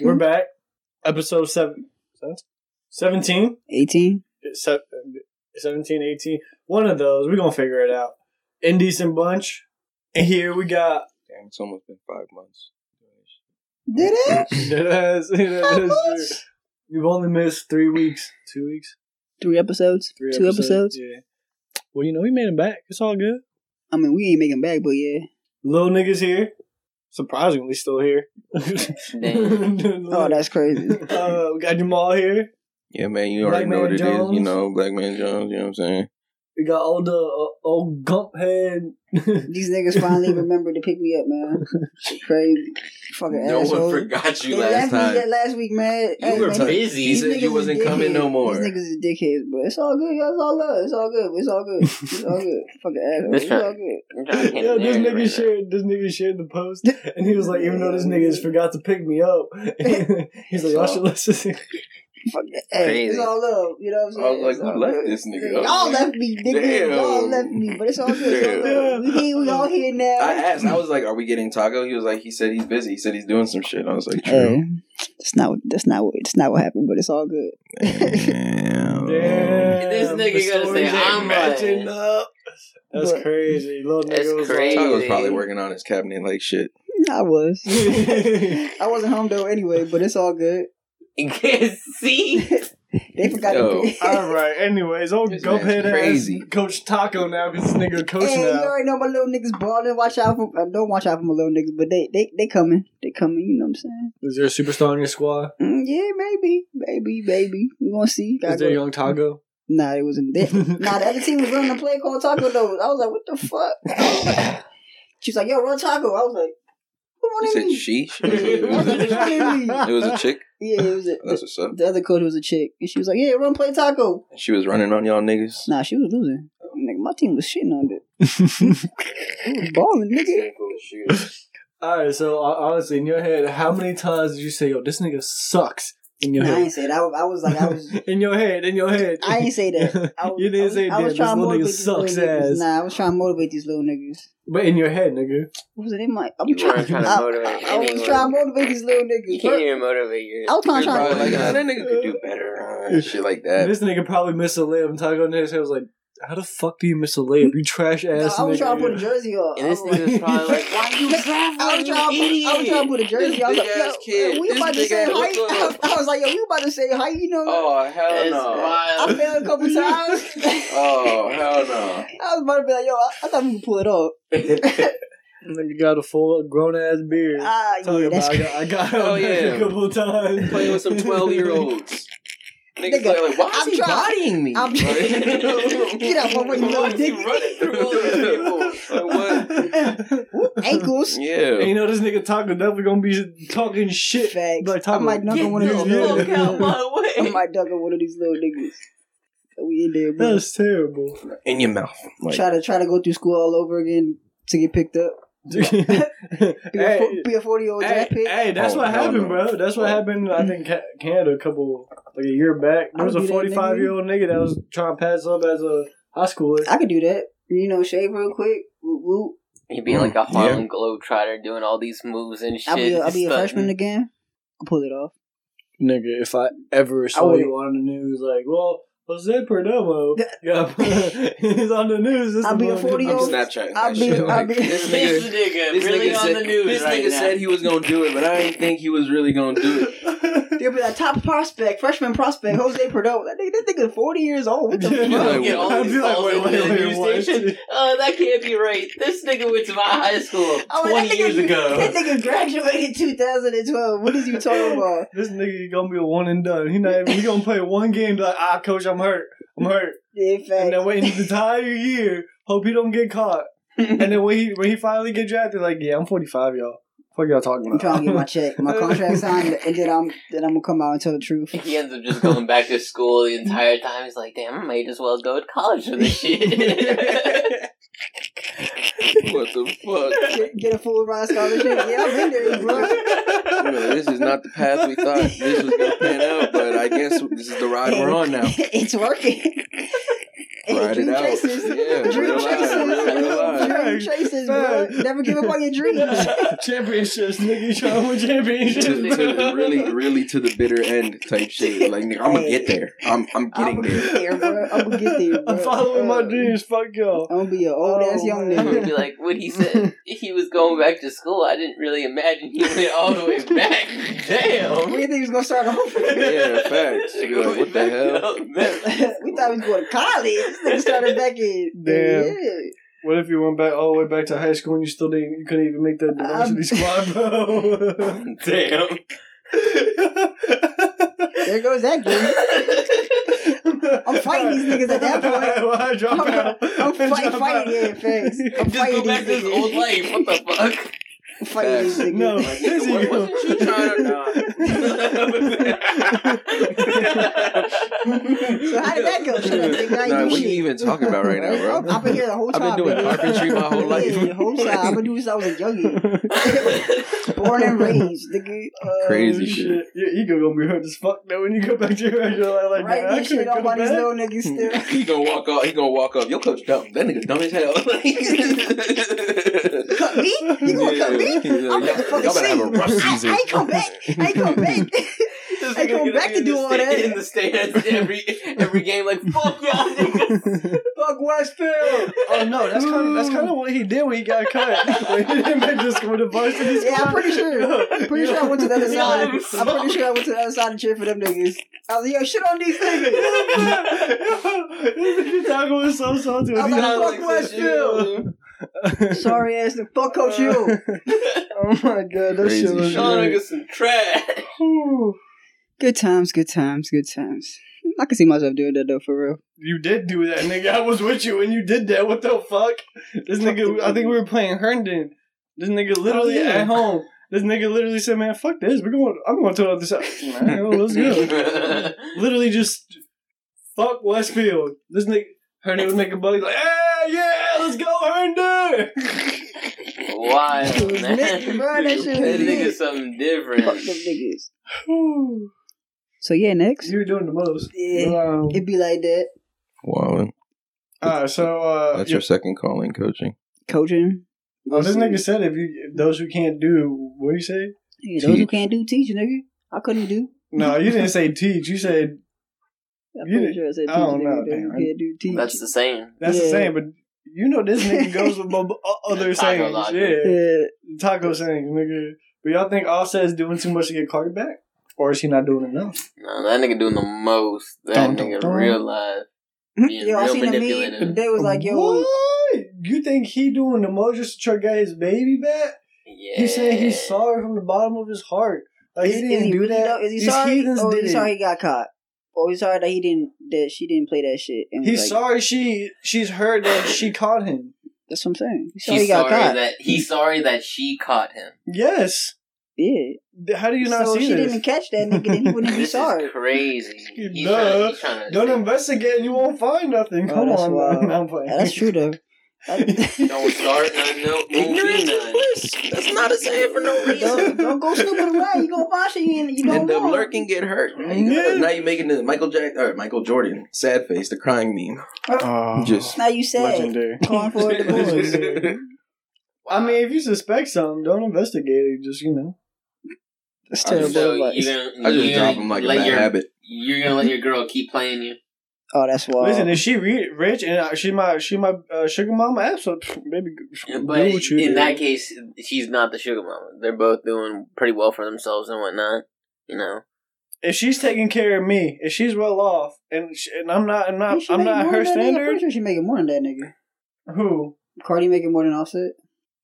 We're back. Episode seven, 17? 18. Se- 17, 18. One of those. We're going to figure it out. Indecent bunch. And here we got. Damn, it's almost been five months. Did it? It has- it has- We've only missed three weeks. Two weeks? Three episodes? Three Two episodes? Yeah. Well, you know, we made him back. It's all good. I mean, we ain't making back, but yeah. Little niggas here. Surprisingly, still here. Oh, that's crazy. uh, we got Jamal here. Yeah, man, you Black already know Man what it is. Jones. You know, Black Man Jones. You know what I'm saying? We got old, uh, old Gump Head. These niggas finally remembered to pick me up, man. Shit crazy. Fucking no assholes. one forgot you They last left me time. that last week, man. You were man, busy. He these said you wasn't coming no more. These niggas is dickheads, but it's all good, yo. It's all love. It's all good. It's all good. It's all good. Fucking assholes. It's all good. I'm trying to paint Yo, this nigga right shared this nigga shared the post, and he was like, even though this niggas forgot to pick me up, he's like, y'all should listen. Fuck that. Hey, it's all love. You know what I'm saying? I was like, It's who left good. this nigga? Y'all left me, nigga. Damn. Y'all left me, but it's all good. It's all Damn. We here. We all here now. I asked. I was like, "Are we getting taco?" He was like, "He said he's busy. He said he's doing some shit." I was like, Hey, "True." that's not. what- That's not. That's not what happened. But it's all good. Damn. Damn, This nigga the gonna stories say, I'm matching lying. up. That's But- crazy. Little nigga That's was crazy. Taco was probably working on his cabinet like shit. I was. I wasn't home though anyway, but it's all good. Can't see? They forgot Yo. to. All right. Anyways, old This Gump man's Head crazy. ass Coach Taco now because this nigga a coach Hey, you now. already know my little niggas balling. Watch out for. Uh, don't watch out for my little niggas, but they they they coming. They coming. You know what I'm saying? Is there a superstar in your squad? Mm, yeah, maybe, maybe, maybe. We gonna see. Is Gotta there go- young Taco? Nah, it wasn't there. nah, the other team was running a play called Taco though. I was like, what the fuck? She's like, yo, run Taco. I was like, who He said me? she. I was like, "Who's running me?" It was a chick. Yeah, it was. A, That's what's up. the other coach was a chick, and she was like, "Yeah, run play taco." She was running on y'all niggas. Nah, she was losing. Nigga, my team was shitting on it. It was balling, nigga. All right. So uh, honestly, in your head, how many times did you say, "Yo, this nigga sucks"? In your Nah, I ain't say that. I, was- I was like, I was. in your head. In your head. I ain't say that. I was, you didn't was, say I was trying to motivate these little niggas. ass. Nah, I was trying to motivate these little niggas. But in your head, nigga. What was it in my? I'm You weren't trying to I, motivate I, I was trying to motivate these little niggas. You can't even motivate your. I was trying to You're like, to "Ah, that nigga could do better. uh, shit like that. This nigga probably missed a limb. layup. And Taco Ness was like, "How the fuck do you miss a layup? You trash Nah, ass I was nigga." trying to put a jersey on. And this I nigga's probably like, why you I was traveling, trying, you I was trying to put a jersey. I was like, yo, kid, we this about to say height. look, look. I was like, yo, we about to say height. You know, Oh hell That's no! I failed a couple times. Oh hell no! I was about to be like, yo, I, I thought we could pull it off. Nigga got a full grown ass beard. Ah, Talking yeah, about that's I got, I got Oh, yeah. a couple times. Playing with some twelve year olds. Niggas Nigga, like, why is I'm he trying- bodying me? I'm Get out my way, you Why little is he dick. running through all these people? Like, what? ankles. And Yeah. you know this nigga talking definitely gonna be talking shit. Facts. Like I Taco. might knock on one of these yeah, little niggas. I way. might duck on one of these little niggas. We in there, bro. That's terrible. In your mouth. Like, try to try to go through school all over again to get picked up. Be a, hey, fo- be a forty year old hey, draft pick. hey, that's Oh, what happened, no. bro. That's what happened. I think Canada a couple like a year back. There was a would do that, forty-five year old nigga that was trying to pass up as a high schooler. I could do that. You know, shave real quick. Whoop, whoop. He'd be like a Harlem Globetrotter doing all these moves and shit. I'll be a, I'll be a freshman again. I'll pull it off. Nigga, if I ever saw would've- you on the news, like, well, Jose Perdomo, yeah, he's on the news. This I'll be a motherfucker- 40 I'm year old. Snapchatting I'll that be- shit. I'll Like, be- this This nigga, nigga this really nigga on said, the news this right nigga now. said he was gonna do it, but I didn't think he was really gonna do it. They'll be like top prospect, freshman prospect, Jose Perdomo. That nigga, that nigga forty years old. What the Yeah, fuck? like, get all I'd these be like, calls wait, into wait, the wait, news what? station. Oh, that can't be right. This nigga went to my high school Oh, twenty that nigga, years ago. That nigga graduated 2012. What is you talking about? This nigga gonna be a one and done. He not even, he gonna play one game. Be like, ah, coach, I'm hurt. I'm hurt. Yeah, And then wait the entire year. Hope he don't get caught. And then when he when he finally get drafted, like, yeah, I'm 45, y'all. What y'all talking about? I'm trying to get my check, my contract signed, and then I'm then I'm gonna come out and tell the truth. He ends up just going back to school the entire time. He's like, damn, I might as well go to college for this shit. What the fuck? Get, get a full ride scholarship. Yeah, I've been there, bro. You know, this is not the path we thought this was gonna pan out, but I guess this is the ride we're on now. it's working. Hey, Ride it dream out. chasers. Yeah, dream real life, chasers. real- real life. yeah, Dream chasers, bro. Facts. Never give up on your dreams. championships, nigga. You trying to win championships? to, to really, really to the bitter end type shit. Like, nigga, I'm gonna get there. I'm, I'm getting I'm getting gonna there. get there, bro. I'm gonna get there, bro. I'm following my Uh, dreams. Fuck y'all. I'm gonna be an old ass Oh, young man. I'm gonna nigga. be like, what he said he was going back to school, I didn't really imagine he went all the way back. Damn. We didn't think he was gonna start off. Yeah, facts. You're like, what the hell? we thought he was going to college. This nigga started back in. Damn. Yeah. What if you went back all the way back to high school and you still didn't? You couldn't even make that varsity um, squad, bro. Damn. There goes that dream. I'm fighting these niggas at that point. Why drop I'm, out? I'm fight, Drop fighting out. yeah, facts. I'm Just fighting go back to his old life. What the fuck? I'm fighting. No. Like, There what- wasn't she trying to? So how did that go? Shut up, nigga. I ain't Nah, what are you even talking about right now, bro? I've been here the whole time. I've been doing nigga. carpentry my whole life. Yeah, the whole time. I've been doing this since I was a youngin. Born and raised, nigga. Uh, Crazy Oh, shit. Your ego gonna be hurt as fuck though when you go back to your regular life. Like, Right, man, this shit could've on come these little niggas still. He gonna walk up. He gonna walk up. Your coach dumb. That nigga dumb as hell. Cut me? You gonna cut me? He's I'm like, gonna fucking Y'all better have a rough I, season. I ain't come back. I come back. I come back to do all sta- that. in the stands every every game. Like fuck y'all niggas. Fuck Westfield. Oh no, that's kind of that's kind of what he did when he got cut. when he didn't make this with the varsity squad. Yeah, I'm pretty sure. I'm pretty sure I went to the other side. I'm pretty sure I went to the other side and cheered for them niggas. I was like, yo, shit on these niggas. this nigga Taco was so salty. when I'm he like, fuck Westfield. Sorry ass, the fuck Coach you. Uh, oh my god, that Crazy shit was shit. Y'all great. niggas some trash. Good times, good times, good times. I can see myself doing that though, for real. You did do that, nigga. I was with you when you did that. What the fuck? This nigga, I think we were playing Herndon. This nigga literally Oh, yeah. at home. This nigga literally said, "Man, fuck this. We're going. I'm going to the other side. Man, yo, let's go." literally just fuck Westfield. This nigga Herndon was making buddies like, "Hey, yeah, let's go Herndon." Wild, It was man. lit, bro. That shit was lit. nigga's something different. Fuck them niggas. So yeah, next. you were doing the most. Yeah, Um, it be like that. Wow, uh, so uh, that's your second calling coaching. Coaching. oh, this nigga said if you if those who can't do, what do you say? Yeah, those who can't do teach, nigga. I couldn't do. No, you didn't say teach. You said I'm You pretty sure I said I teach, don't nigga. know, Those who damn. can't do teach. That's the same. that's the same, but you know this nigga goes with bu- bu- uh, other Taco sayings. logic. Yeah, yeah. taco sayings, nigga. But y'all think Offset is doing too much to get Cardi back, or is he not doing enough? No, that nigga doing the most. That Dun, dun, nigga dun. Hmm? real live. Being Yo, I seen a meme. They was like, yo, what? You think he doing the most just to try to get his baby back? Yeah. He's saying he's sorry from the bottom of his heart. Like is, he didn't he do really that. though? Is he These sorry? heathens Or did is he it. sorry he got caught? Or he's sorry that he didn't that she didn't play that shit. And He's like, sorry she she's heard that she caught him. That's what I'm saying. He's sorry He's he got sorry caught. that he's sorry that she caught him. Yes. yeah. How do you not so if see she this? didn't catch that nigga, then he wouldn't be This sorry. is crazy. He's Duh. trying, he's trying to Don't say- investigate and you won't find nothing. Oh, Come that's on, wild. man. I'm playing. Yeah, that's true though. Don't start none, no, won't be Ignorance is bliss. That's not a saying for no don't, don't go snooping around. You gonna find shit you, you don't And the know. lurking get hurt. Now you, Yeah. now you making the Michael Jack or Michael Jordan sad face, the crying meme. Oh, Just Now you sad. legendary. Calling for a divorce. I mean, if you suspect something, don't investigate it. Just you know. That's I terrible just- So advice. you're gonna, I just drop gonna him like a bad your, habit. You're gonna let your girl keep playing you. Oh, that's wild. Listen, is she re- rich and uh, she my she my uh, sugar mama? Absolutely, baby. But do what you in do. that case, she's not the sugar mama. They're both doing pretty well for themselves and whatnot. You know. if she's taking care of me, if she's well off, and sh and I'm not, I'm not, I'm not her than that nigga? I'm standard. pretty sure she making more than that nigga. Who? Cardi making more than Offset.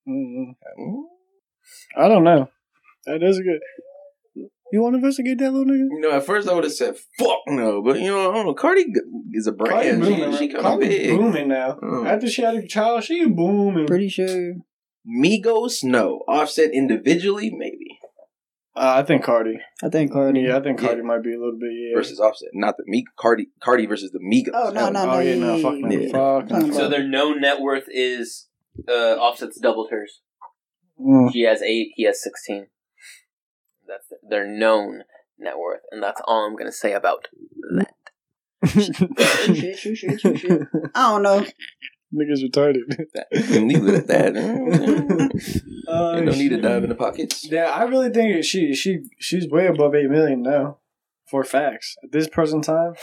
mm I don't know. That is good. You want to investigate that little nigga? You know, at first I would have said fuck no, but you know, I don't know. Cardi is a Cardi brand. booming, She, she right? kind of big. booming now. Mm. After she had a child, she booming. Pretty sure. Migos, no. Offset individually, maybe. Uh, I think Cardi. I think Cardi. Yeah, I think Yeah. Cardi might be a little bit. Yeah. Versus Offset, not the Meek. Cardi, Cardi versus the Migos. Oh, no, Hell no, oh yeah, no, yeah, fuck no, yeah. fuck no. So their known net worth is uh, Offset's doubled hers. Mm. She has eight. He has sixteen. That's their known net worth, and that's all I'm gonna say about that. I don't know. Niggas retarded. Leave it at that. Uh, Ain't no need to dive in the pockets. Yeah, I really think she she she's way above eight million now, for facts. At this present time,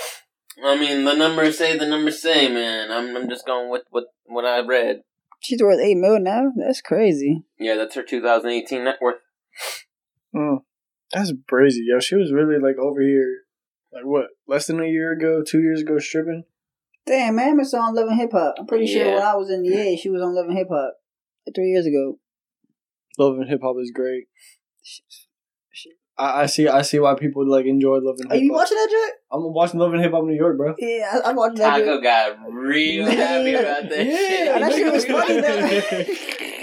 I mean, the numbers say the numbers say, man. I'm I'm just going with what what I read. She's worth eight mil now. That's crazy. Yeah, that's her 2018 net worth. mm, that's crazy, yo. She was really like over here, like what, less than a year ago, two years ago, stripping. Damn, man, it's on Love and Hip Hop. I'm pretty sure when I was in the A, she was on Love and Hip Hop three years ago. Love and hip hop is great. I, I see. I see why people like enjoy Love and Hip Hop. Are you watching that joint? I'm watching Love and Hip Hop New York, bro. Yeah, I, am watched that Taco got real happy about that Yeah, that shit was funny, shit.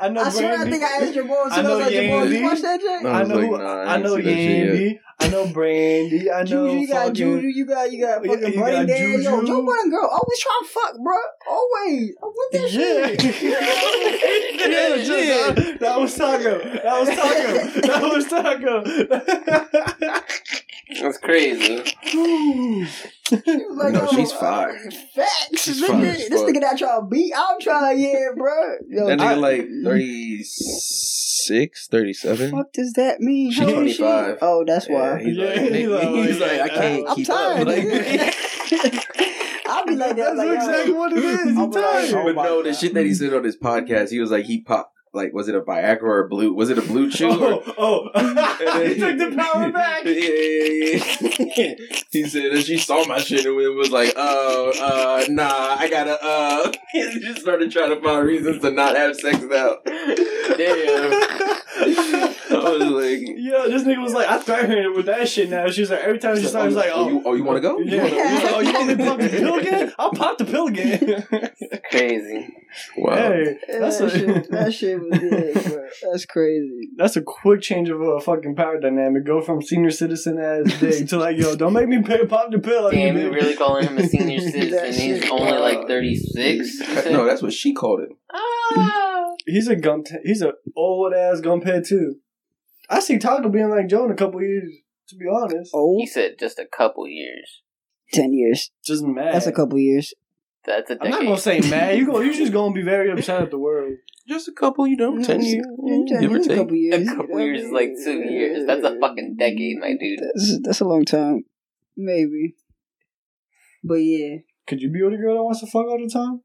I know. I swear, I Brandy. think I asked your boy. I I know was like, Yandy. you watch that joint? No. I I know. like, nah, I I know see that shit Yandy. I know Brandy. I know. Juju, you got fucking- Juju, you got you got fucking you Buddy got Dad. Yo, Juju. Joe Budden girl, always trying to fuck, bro. Always. I want that Yeah. shit. yeah, just- that was Taco. That was Taco. That was Taco. That's crazy. Like, No, she's fire. Facts. She's nigga. fire as This fuck. nigga that trying to beat, I'm trying, yeah, bro. Yo, That I- nigga like 36, 37. fuck does that mean? She's How old is she? Oh, that's Yeah, why. he's, Yeah, like, he's like- he's like, I can't I'm keep tired. up. I'll be like that. That's like, exactly what it is. I'm I'm like, tired. oh but my no, the shit that he said on his podcast, he was like, he popped, like, was it a Viagra or a blue? Was it a BlueChew? or- Oh, oh. he took the power back. Yeah, yeah, yeah. he said that she saw my shit and it was like, oh, uh, nah, I gotta, uh, he just started trying to find reasons to not have sex now. Damn. I was like, Yo, this nigga was like, I threatened her with that shit now. She was like, every time she started, she was like, oh, oh. you, oh, you wanna go? Yeah. He was like, oh, you want me to pop the pill again? I'll pop the pill again. Crazy. Wow. hey, Yeah, that's that, a shit, that shit was dead, bro. That's crazy. that's a quick change of a fucking power dynamic. Go from senior citizen ass dick to like, yo, don't make me pay, pop the pill. Damn, you you really calling him a senior That citizen? He's shit, only like 36. No, that's what she called it. Ah. He's a gum. He's a old ass gumphead too. I see Taco being like Joe in a couple years. To be honest, Oh, He said just a couple years. 10 years. just mad. That's a couple years. That's a I'm not gonna say mad. You go. You're just gonna be very upset at the world. Just a couple, you know, Yeah, 10 years. yeah, give or it's a take. couple years. A couple years is like two years. That's a fucking decade, my dude. That's, that's a long time. Maybe. But yeah. Could you be with a girl that wants to fuck all the time?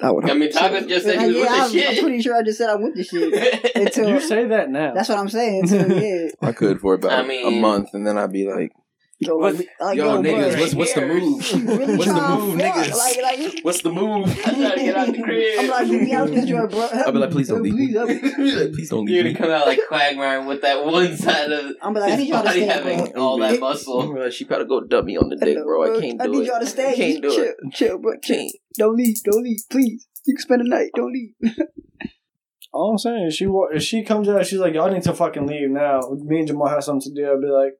I would I mean, Taco just said he was yeah, with I'm, shit. I'm pretty sure I just said I with the shit. Until, You say that now. that's what I'm saying. So yeah. I could for about I a mean- month, and then I'd be like, Yo, What's- like, like, yo, yo, niggas, bro, what's, what's the move? really What's the move, fuck. niggas? Like, like, What's the move? I'm trying to get out the crib. I'm like, get me out this joint, bro. I'll be like, please don't leave me. Please, help. Like, please don't leave You're leave gonna come out like Quagmire with that one side of I'm like, I his need y'all to body stay, having bro. all that muscle. Uh, She gotta go dump me on the dick, bro. I can't do it. I need y'all to stay. Can't do chill, it. chill, bro. Chill. Can't. Don't leave, don't leave, please. You can spend the night. Don't leave. all I'm saying is she if she comes out, she's like, y'all need to fucking leave now. Me and Jamal have something to do. I'll be like,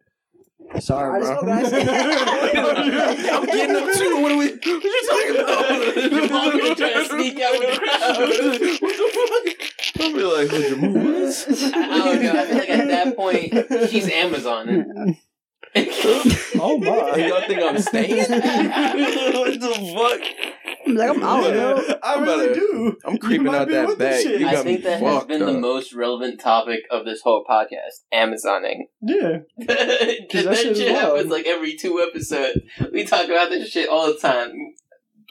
sorry, bro. let's go, guys. I'm getting up too. What are we? What are you talking about? Jamal gonna try to sneak out with the crowd. What the fuck? I'll be like, what's your move? I, I don't know. I feel like at that point, she's Amazon. Oh my. Y'all think I'm staying? what the fuck? I'm like, I'm out, Yeah, yo. I I'm really about to- do. I'm creeping out be that with the back. shit. You I think me that has fucked been the most relevant topic of this whole podcast. Amazoning. Yeah. that, that shit shit, happens like every two episodes. We talk about this shit all the time.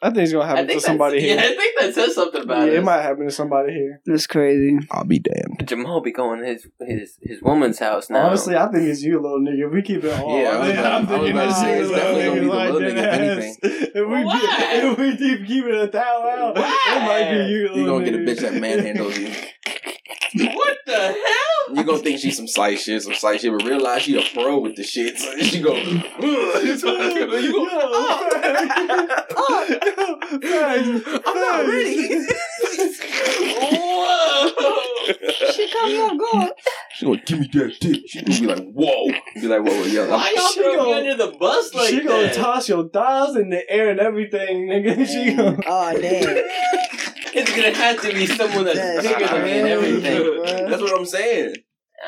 I think it's gonna happen to somebody that's- here. Yeah, I think that says something about yeah, it. it might happen to somebody here. That's crazy. I'll be damned. Jamal be going to his his his woman's house now. Honestly, I think it's you, little nigga. We keep it all. Yeah, I was about, I'm I was thinking about to it's say, you, little definitely gonna be the little nigga, if anything. ass. If we, Why? if we keep keeping it a thou out, it might be you, little You gonna get a bitch that manhandles you. what the hell? You gonna think she's some slight shit, some slight shit, but realize she a pro with the shit. So she go, "Ugh." you go, oh, I'm not ready. Whoa! She come me off guard. She gonna give me that dick. She gonna be like, whoa. Be like, whoa, whoa, yeah. Why y'all She throw me gonna- under the bus like she gonna toss your thighs in the air and everything, nigga. She gonna. Oh, damn. It's gonna have to be someone that's That's bigger than me and crazy. everything. That's what I'm saying.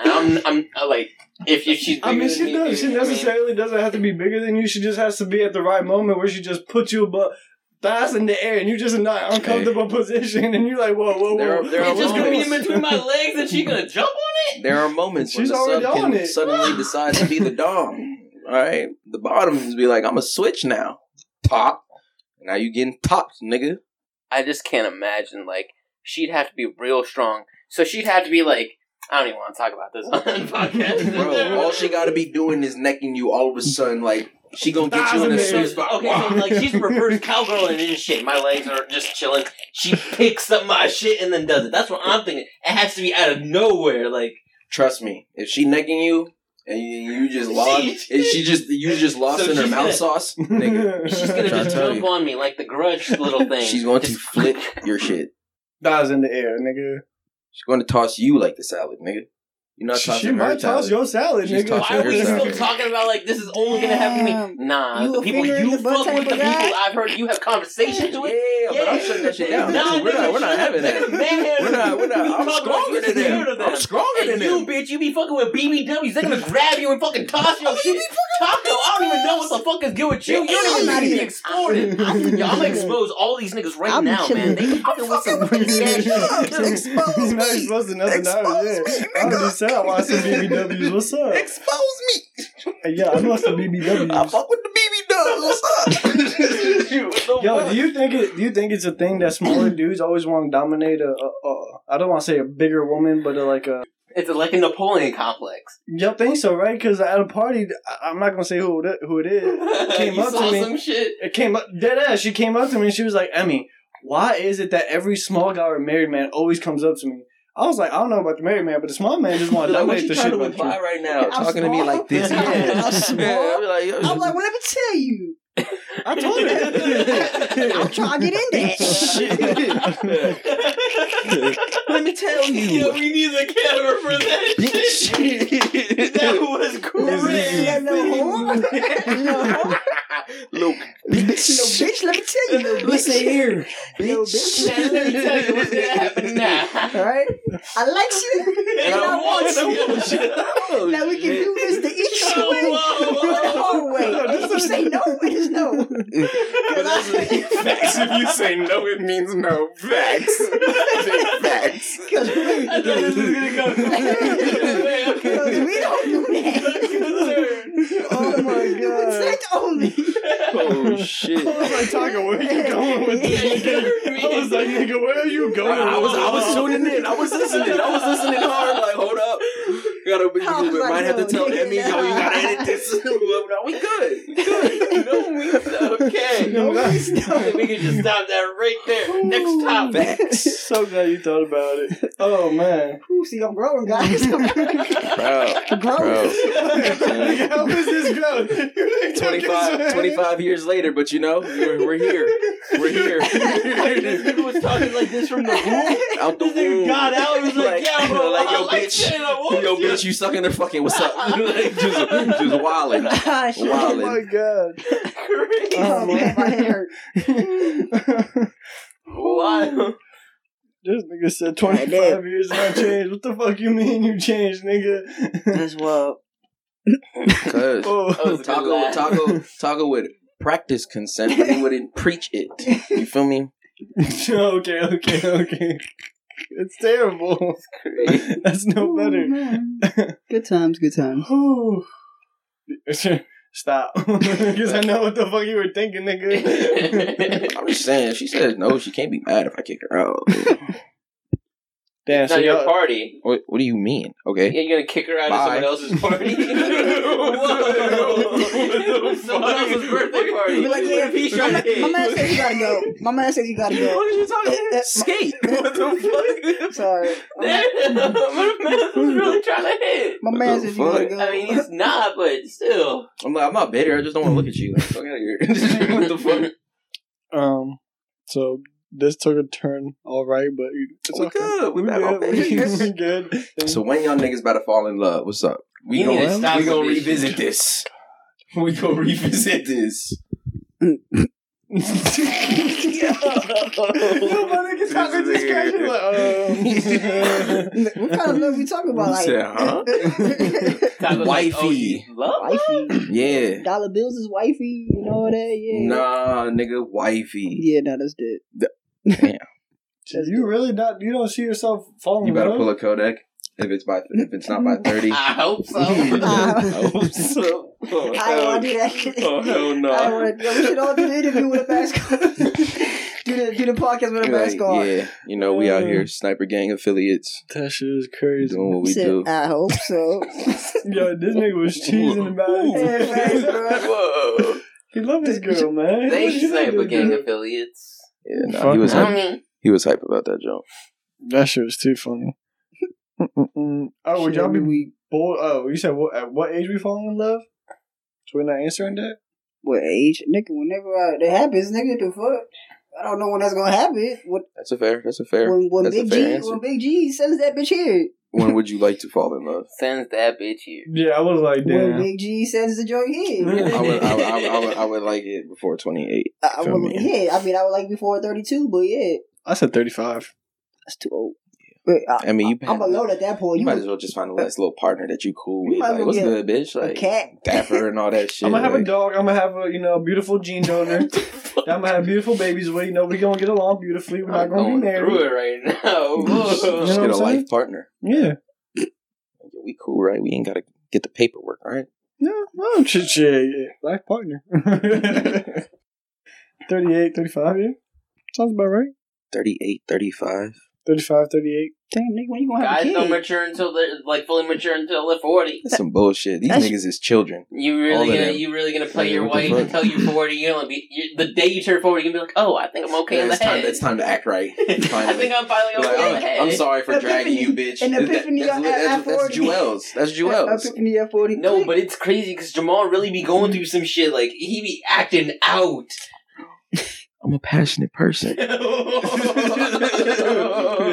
I'm, I'm uh, like, if, if she's bigger I mean, than she me, does. She I mean, necessarily doesn't have to be bigger than you. She just has to be at the right moment where she just puts you above, fast in the air and you're just in an uncomfortable position and you're like, whoa, whoa, There whoa. are- there are It's just gonna be in between my legs and she gonna jump on it? There are moments when She's the sub already on can it. suddenly decide to be the dom. All right, the bottoms be like, I'm a switch now. Top. Now you getting topped, nigga. I just can't imagine. Like, she'd have to be real strong. So she'd have to be like, I don't even want to talk about this on the podcast. Bro, all she gotta be doing is necking you all of a sudden. Like she gonna get you in a Thousand sweet spot. Okay, so like she's a reverse cowgirl and in shit. My legs are just chilling. She picks up my shit and then does it. That's what I'm thinking. It has to be out of nowhere. Like Trust me, if she necking you and you, you just lost, She- she just you just lost So in her she's mouth gonna- sauce, nigga. she's gonna Tryna just tell jump you. on me like the grudge little thing. She's going to Just- flip your shit. thighs in the air, nigga. She's going to toss you like the salad, nigga. You're not She, tossing she her might salad. toss your salad, She's nigga. Why are we your still talking about like this is only gonna happen to me? Nah, You the people you the fuck with the of guy? people I've heard you have conversations with. Yeah, but I'm shutting that shit down. Nah, we're not. We're not having that. man, We're not. We're not. I'm stronger than you're them. them. I'm stronger And than you, them. bitch, you be fucking with BBWs. They're gonna grab you and fucking toss your shit. Taco, I don't even know what the fuck is good with you. You don't even not need even- explode it. I'm- gonna expose all these niggas right now, man. They be fucking with some fucking weak ass shut up. shit. Expose He's not me. exposed to now. Expose me, I already said I watched some BBWs. What's up? Expose me. Yeah, I know some BBWs. I BBWs. fuck with the BB dubs. What's up? Yo, do you think it? Do you think it's a thing that smaller dudes always want to dominate a? a, a I don't want to say a bigger woman, but a, like a. It's like a Napoleon complex. Y'all think so, right? Because at a party, I- I'm not gonna say who it, who it is. Came up to me. some shit. It came up dead ass. She came up to me and she was like, "Emmy, why is it that every small guy or married man always comes up to me?" I was like, "I don't know about the married man, but the small man just want to Like, what dominate the shit to about imply you." right now? I'm Talking to me like this? Yeah. I'm small. I'll be like, yo, I'm like, well, let me tell you. I told her. I'm trying to get in there. Let me tell Yo, you. we need the camera for that shit. That was Let me crazy. Little whore. Little whore. Luke. Little bitch, let me tell you, little bitch. here. Little bitch. let me tell you what's gonna happen now. Alright? I like you. And I want you. Oh, Now we can do this the easy way the hard way. If you say no, it's no. But that's facts. If you say no, it means no. Facts. Facts. Because we, I thought this was gonna go. because we don't do that. Oh my god. Consent only. Oh shit. I was like, Tiger, where are you going with this? nigga? I was like, nigga, where are you going? I, I was I was tuning in. I was listening. I was listening hard. Like, hold up. Gotta we, I was we like, might have to tell nigga, Emmy, yo, you nah. gotta edit this. no, we good. We good. No means okay. No, it's no. We can just stop that right there. Next topic. So glad you thought about it. Oh man. Ooh, see, I'm growing, guys. I'm Bro. growing. Nigga, How is this growth? You ain't took it, 25, 25 years later, but you know, we're, we're here. We're here. This nigga was talking like this from the womb. Out the This nigga womb. got out and was like, yeah, bro, like, yo, I like bitch. shit, Yo, you. bitch, you sucking the fucking what's up? like, just, just wilding. Ah, shit. Oh my god. Crazy. Oh, man, my head hurt. Wow. This nigga said 25 years and I changed. What the fuck you mean you changed, nigga? That's wild. Cause oh. That was a good Taco, laugh. Taco, Taco would practice consent, but he wouldn't preach it. You feel me? okay, okay, okay. It's terrible. That's no Ooh, better. Oh, man. Good times, good times. Stop. Because I know what the fuck you were thinking, nigga. I'm just saying. She says no. She can't be mad if I kick her out. Damn, It's so not your party. What, what do you mean? Okay. Yeah, you're gonna kick her out of someone else's party. Whoa! someone else's birthday party. Be like, yeah, He's my, trying man, to hit. my man says you gotta go. My man says you gotta go. What are you talking about? Skate. What the fuck? Sorry. Damn, my man was really trying to hit. My man says you gotta go. I mean, he's not, but still. I'm like, I'm not bitter. I just don't want to look at you. Like, fuck out of here. what the fuck? um, so this took a turn all right, but it's We okay. good. We We back on good. base. We good. So when y'all niggas about to fall in love, what's up? We You need gonna to stop we gonna this revisit shit. this. We gonna revisit this. Yo, my nigga talking This discussion nigga. like, uh, what kind of love we talking about? Like, said, huh? Taco's like, oh, Wifey. love? wifey. Yeah. Dollar bills is wifey. You know that? Yeah. Nah, nigga, wifey. Yeah, no, that's dead. So you really not? You don't see yourself falling You in better pull a Kodak if it's by if it's not by thirty. I hope so. I hope so. Oh, I hell, don't want to do that oh hell no. I want to. We should all do the interview with a mask on. do the do the podcast with a Like, mask on. yeah, you know we out here, mm. sniper gang affiliates, That shit is crazy. doing what we Said, do. I hope so. Yo, this nigga was cheesing about it. bro. Whoa. he loved this girl, man. Thanks, What you Sniper Gang affiliates. Yeah, nah, he was hype. Mommy. He was hype about that joke. That shit was too funny. Mm-mm-mm. oh, would y'all be we bold? Oh, you said what? At what age we falling in love? So we're not answering that. what age, nigga? Whenever uh, that happens, nigga, the fuck. I don't know when that's gonna happen. What That's a fair. That's a fair. when when that's a Big fair G answer. when Big G sends that bitch here. When would you like to fall in love? Sends that bitch here. Yeah, I was like, When damn. Big G sends the joint here. I would, I would, I would, I would, I would like it before twenty eight. I, I would, me? yeah, I mean, I would like before thirty two, but yeah, I said thirty-five. that's too old. I, I mean, you, I'm alone at that point. you You, might as well just find a nice little partner that you cool with. as Like, what's get good, bitch? Like, cat. dapper and all that shit. I'm gonna have a dog. I'm gonna have a you know a beautiful gene donor. I'm gonna have beautiful babies with. You know, we gonna get along beautifully. We're not gonna be married. through it right now. You Just know get what a I'm life partner. Yeah. Yeah, we cool, right? We ain't gotta get the paperwork, right? Yeah. Oh, shit, shit. yeah. Life partner. 38, 35, yeah. Sounds about right. 38, 35. 35, 38. Damn, nigga, when you gonna have Guys a don't mature until they're like fully mature until they're forty. That's some bullshit. These That's- niggas is children. You All really of gonna them. you really gonna play Yeah, your what the wife fuck? until you're forty? You're gonna be you the day you turn forty, you're gonna be like, oh, I think I'm okay in the it's, time, head. it's time to act right. I Finally. think I'm finally Like, okay in the I'm. I'm sorry for dragging you, bitch. an That- epiphany that's, at- that's, at that's 40. Jewels. That's Jewels. Epiphany at forty. No, but it's crazy because Jamal really be going through some shit. Like he be acting out. I'm a passionate person.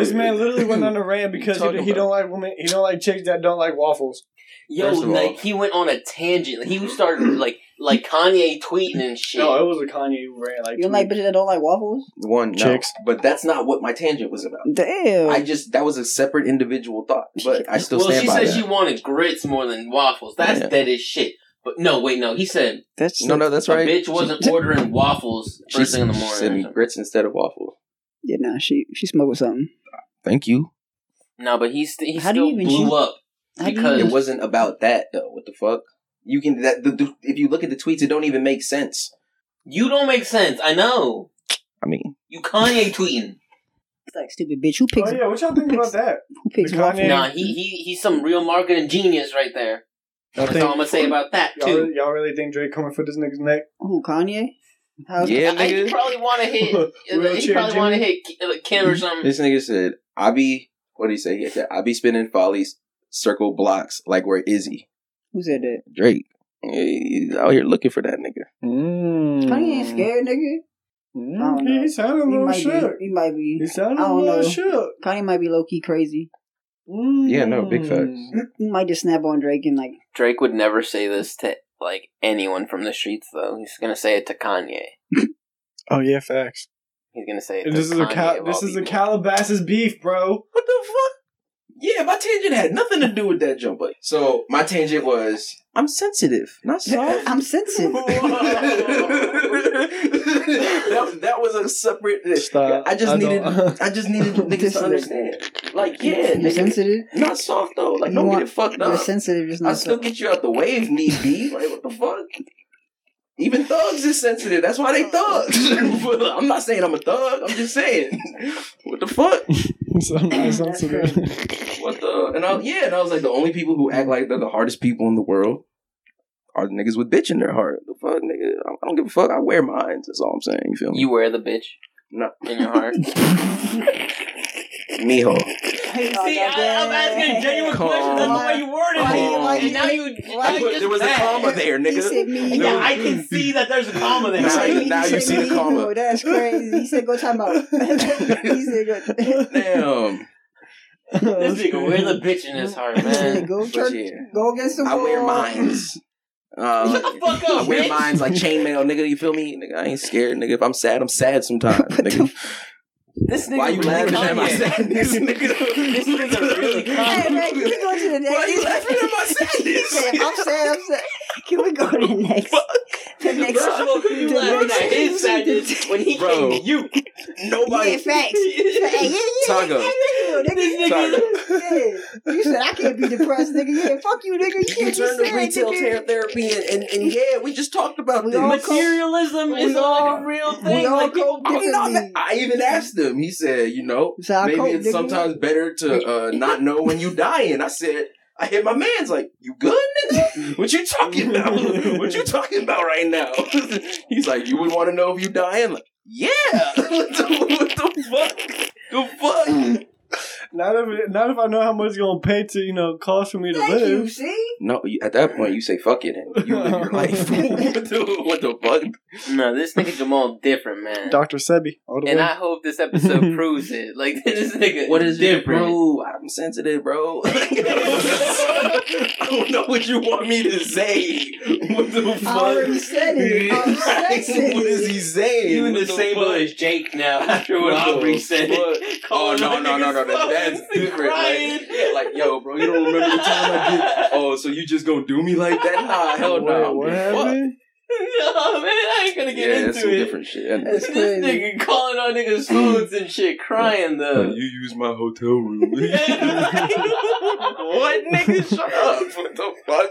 This man literally went on a rant because he, he don't like women. He don't like chicks that don't like waffles. Yo, First of all- like he went on a tangent. He started like like Kanye tweeting and shit. No, it was a Kanye rant. Like, You don't like bitches that don't like waffles? One, no. Chicks. But that's not what my tangent was about. Damn. I just, that was a separate individual thought. But I still well, stand she said that. she wanted grits more than waffles. That's Yeah. dead as shit. But no, wait, no. He said That's no, no, that's a right. bitch wasn't ordering waffles She, first thing in the morning. sent me grits instead of waffles. Yeah, nah, she she smoked something. Thank you. No, but he, st- he How do still you even blew choose- up. How do you Because- It wasn't about that though. What the fuck? You can that the, the, if you look at the tweets, it don't even make sense. You don't make sense. I know. I mean, You Kanye tweeting. It's like stupid bitch. Who picks? oh yeah, what y'all think about that? Who picks The? Kanye- Nah, he, he he's some real marketing genius right there. Y'all That's all I'm gonna say about that Y'all too. really, y'all really think Drake coming for this nigga's neck? Who Kanye? How's Yeah, I, he probably want to hit. he probably want to hit Ki- uh, Kim or something. this nigga said, "I be what did he say? He said, I be spinning follies, circle blocks like we're Izzy Who said that? Drake. He's out here looking for that nigga. Mm. Kanye ain't scared, nigga. Mm. I don't know. He sounded a He little might shook. be. He might be. He sounded I a don't little know. shook. Kanye might be low key crazy. Yeah, no, big facts. Mm. He might just snap on Drake and like. Drake would never say this to like anyone from the streets, though. He's gonna say it to Kanye. Oh yeah, facts. He's gonna say it. This to is a Kanye Cal- this all is a. Calabasas beef, bro. What the fuck? Yeah, my tangent had nothing to do with that jump. But so my tangent was I'm sensitive, not soft. I'm sensitive. that, that was a separate. Stop. I just I needed. don't- I just needed niggas This to understand. Like, yeah, You're nigga, sensitive. not soft though. Like, You don't want- get it fucked You're up. sensitive, just I not. still get you out the way if need be. Like, what the fuck? Even thugs is sensitive. That's why they thugs. I'm not saying I'm a thug. I'm just saying, what the fuck? so I'm not What the? And I, yeah, and I was like, the only people who act like they're the hardest people in the world are the niggas with bitch in their heart. The fuck, nigga? I I don't give a fuck. I wear mines. That's all I'm saying. You feel me? You wear the bitch no, in your heart. mijo. See, I, I'm asking a genuine Come question. That's the way you worded it. why- and now you, why- now you there was a comma there, He said nigga. me. Yeah, I can see that there's a comma there. Now- He said me- now he you see the comma. Oh, That's crazy. He said go time out. he said go. Damn. This nigga wear the bitch in his heart, man. go church. yeah. Go against the I wear mines. Uh, Shut the fuck I up, wear bitch. mines like chainmail, nigga. You feel me? Nigga, I ain't scared, nigga. If I'm sad, I'm sad sometimes, nigga. This nigga Why you really laughing at my sadness, nigga? This nigga really Hey, man, can we go to the next? Why you laughing at my sadness? I'm sad, I'm sad. Can we go to the next? The next First of all, you the laughing next- at his sadness when he Bro. came to you. Nobody. Yeah, facts. Hey, yeah, yeah, Taco. yeah, yeah, nigga. This nigga- Yeah. You said I can't be depressed, nigga. Yeah, fuck you, nigga. You You can't turn be to retail nigga. therapy, and, and, and yeah, we just talked about We this. Materialism We is all- a real we thing. all Like, cope I'm not. I even asked him. He said, you know, So maybe cope, it's nigga. sometimes better to uh, not know when you dying. I said, I hit my man's like, you good, nigga? What you talking about? what you talking about right now? He's like, you would want to know if you dying? Like, yeah. what, the, what the fuck? The fuck? Not if not if I know how much it's gonna pay to you know cost for me to Thank you, live. see? No, you- at that point you say fuck it and you live your life. what, the, what the fuck? No, this nigga Jamal different, man. Doctor Sebi, all the And way. I hope this episode proves it. Like this nigga, What is different. bro? I'm sensitive, bro. I don't know what you want me to say. What the fuck? I already said it. I'm what is he saying? You in the What same fuck? boat as Jake now after what What Aubrey said. fuck? Oh Calling no no no no niggas no that's different. crying. Like, yeah, like yo, bro, you don't remember the time I did? Oh, so you just gonna do me like that? Nah, hell Wait, no. what Fuck. happened? no, man, I ain't gonna get Yeah, that's into some it. different shit. That's This crazy. nigga calling on niggas' phones and shit, crying though. you use my hotel room. what nigga? Shut up. what the fuck?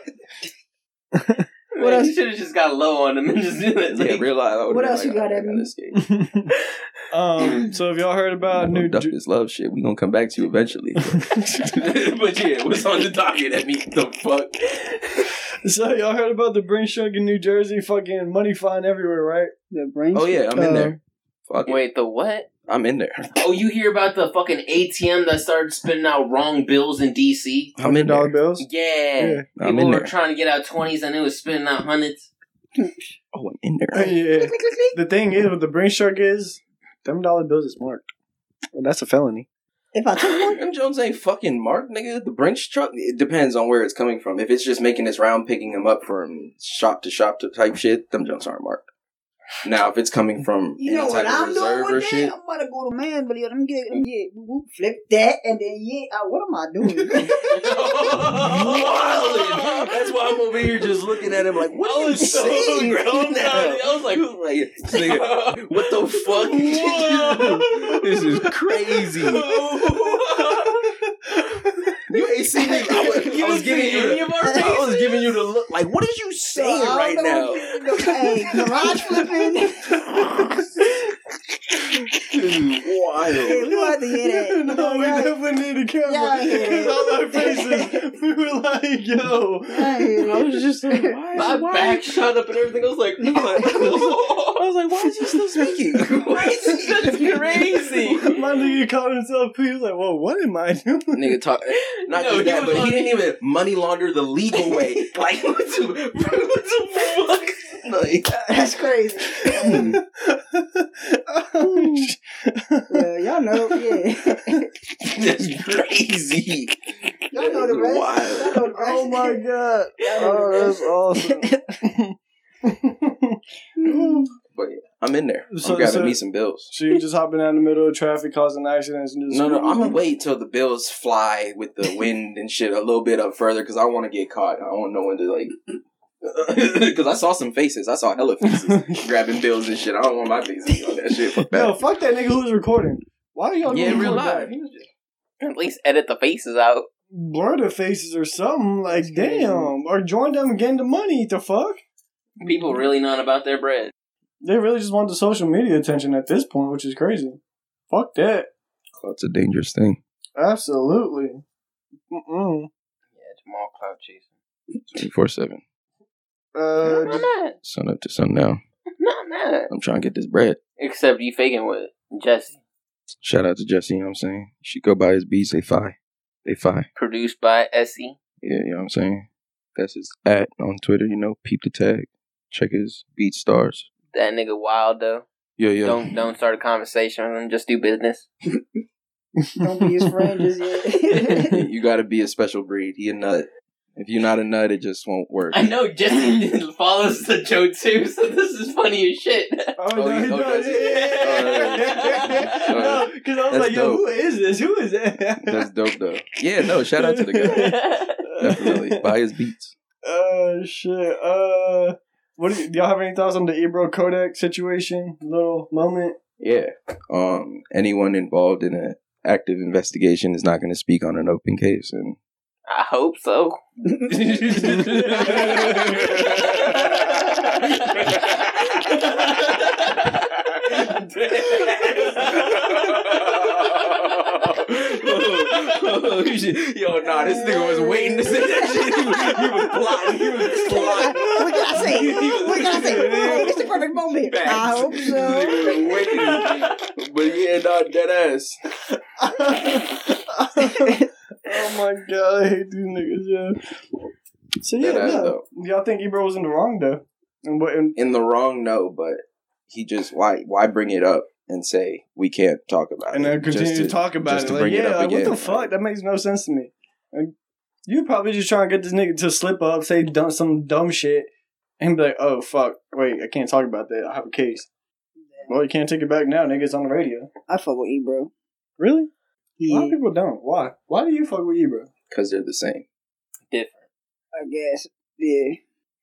What else? You should have just got low on him and just do that. Yeah, Like, realize. What been else you got oh, I at gotta me? Escape. Um, so have y'all heard about new? duck Ju- this love shit. We gonna come back to you eventually. but yeah, what's on the docket? I mean, the fuck. so y'all heard about the Brinks truck in New Jersey? Fucking money fine everywhere, right? The brain Oh yeah, I'm in there. Fuck it. Wait, the what? I'm in there. Oh, you hear about the fucking ATM that started spitting out wrong bills in DC? I'm in dollar bills. Yeah. Yeah. I'm People in were there. trying to get out 20s and it was spitting out hundreds. Oh, I'm in Uh, there. yeah. The thing is, what the Brinks truck is, them dollar bills is marked. Well, that's a felony. If I took one, Them Jones ain't fucking Mark, nigga. The Brinks truck. It depends on where it's coming from. If it's just making this round, picking them up from shop to shop to type shit, them Jones aren't marked. Now, if it's coming from you know any what type of I'm reserve or shit, I'm about to go to man video. Let me get, let me get, flip that, and then yeah. Uh, what am I doing? Wildin'. That's why I'm over here just looking at him like, what I are you was so saying now? I was like, Like, what the fuck? this is crazy. You ain't seen me. I was, I was giving you. any The, of our I was giving you the look. Like, what is you saying right now? Hey, garage flipping. This is Yeah, wild. we gonna hear that. no, we Y'all- definitely need a camera. Y'all Because all our faces, we were like, yo. I. I was just like, why? My why back shot up and everything. I was like, I was like, why is he still speaking? Why is he- That's crazy. My nigga called himself P. He was like, whoa, what am I doing? Nigga talk. Not No, just he that, but on- he didn't even money launder the legal way. Like, what the, what the fuck? Like, That's crazy. Hmm. Oh, Yeah, y'all know. Yeah, that's crazy. y'all know the rest. Wild. Y'all know the rest. oh my god. Oh, that's awesome. But yeah, I'm in there. So- I'm grabbing so- me some bills. so you're just hopping out in the middle of traffic, causing accidents, and just No, no, I'm gonna wait till the bills fly with the wind and shit a little bit up further because I want to get caught. I don't know when to like. Because I saw some faces. I saw hella faces grabbing bills and shit. I don't want my face to be on that shit. Fuck that. Yo, fuck that nigga who was recording. Why are y'all yeah, doing real that? life. He was At least edit the faces out. Blur the faces or something. Like, damn. Or join them and getting the money. The fuck? People really not about their bread. They really just want the social media attention at this point, which is crazy. Fuck that. Clout's a dangerous thing. Absolutely. Mm-mm. Yeah, Jamal cloud chasing. 24 7. Uh, I'm not mad. Sun up to sundown. I'm not mad. I'm trying to get this bread. Except you faking with Jesse. Shout out to Jesse, you know what I'm saying? She go buy his beats. They fi. They fi. Produced by Essie. Yeah, you know what I'm saying? That's his at on Twitter, you know. Peep the tag. Check his BeatStars. That nigga wild though. Yeah, yeah. Don't don't start a conversation with him. Just do business. Don't be his friend just yet. you gotta be a special breed. He a nut. If you're not a nut, it just won't work. I know Jesse follows the joke too, so this is funny as shit. Oh, Oh, no, you- he oh, does. does he? Yeah. Oh, No, because I was That's like, yo, dope. who is this? Who is that? That's dope though. Yeah, no, shout out to the guy. Definitely. Buy his beats. Oh shit. Uh, what do, you, do y'all have any thoughts on the Ebro Kodak situation? Little moment. Yeah. Um anyone involved in an active investigation is not gonna speak on an open case and I hope so. Yo, nah, this nigga was waiting to say that shit. He was, he was plotting. He was plotting. what can I say? What can I say? It's the perfect moment. I hope This so. nigga was waiting. But yeah, not dead ass. oh my god, I hate these niggas, yeah. So yeah, Dead ass, no. though. y'all think Ebro was in the wrong though? And what? And, In the wrong, no, but he just why why bring it up and say we can't talk about and it? And then continue Just to, talk about just it. to Like, bring it yeah, up like, what the fuck? That makes no sense to me. Like, you probably just trying to get this nigga to slip up, say dumb, some dumb shit, and be like, "Oh fuck, wait, I can't talk about that. I have a case." Well, you can't take it back now, nigga. It's on the radio. I fuck with Ebro. Really? A lot of people don't. Why? Why do you fuck with Ebro? because they're the same. Different. I guess. Yeah.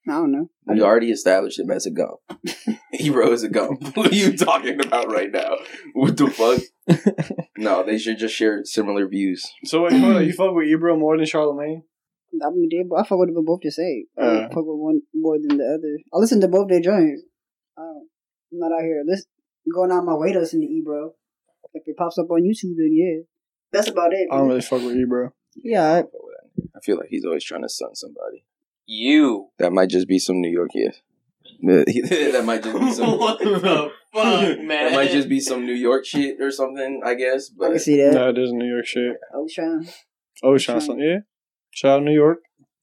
I don't know. We already established him as a gump. Hero is a gump. what are you talking about right now? What the fuck? no, they should just share similar views. So wait, hold on. You fuck with Ebro more than Charlemagne? I mean, they, I fuck with them both the same. I Uh. don't fuck with one more than the other. I listen to both their joints. I'm not out here listen, going out my way to listen to Ebro. If it pops up on YouTube, then yeah. That's about it. I don't really fuck with Ebro. Yeah, I, I feel like he's always trying to stun somebody. You. That might just be some New York yeah. that might just be some. what the fuck, man? That might just be some New York shit or something, I guess. But I can But see that. No, it is New York shit. I was trying. Oh, Sean, Trying. yeah. Shout out New York.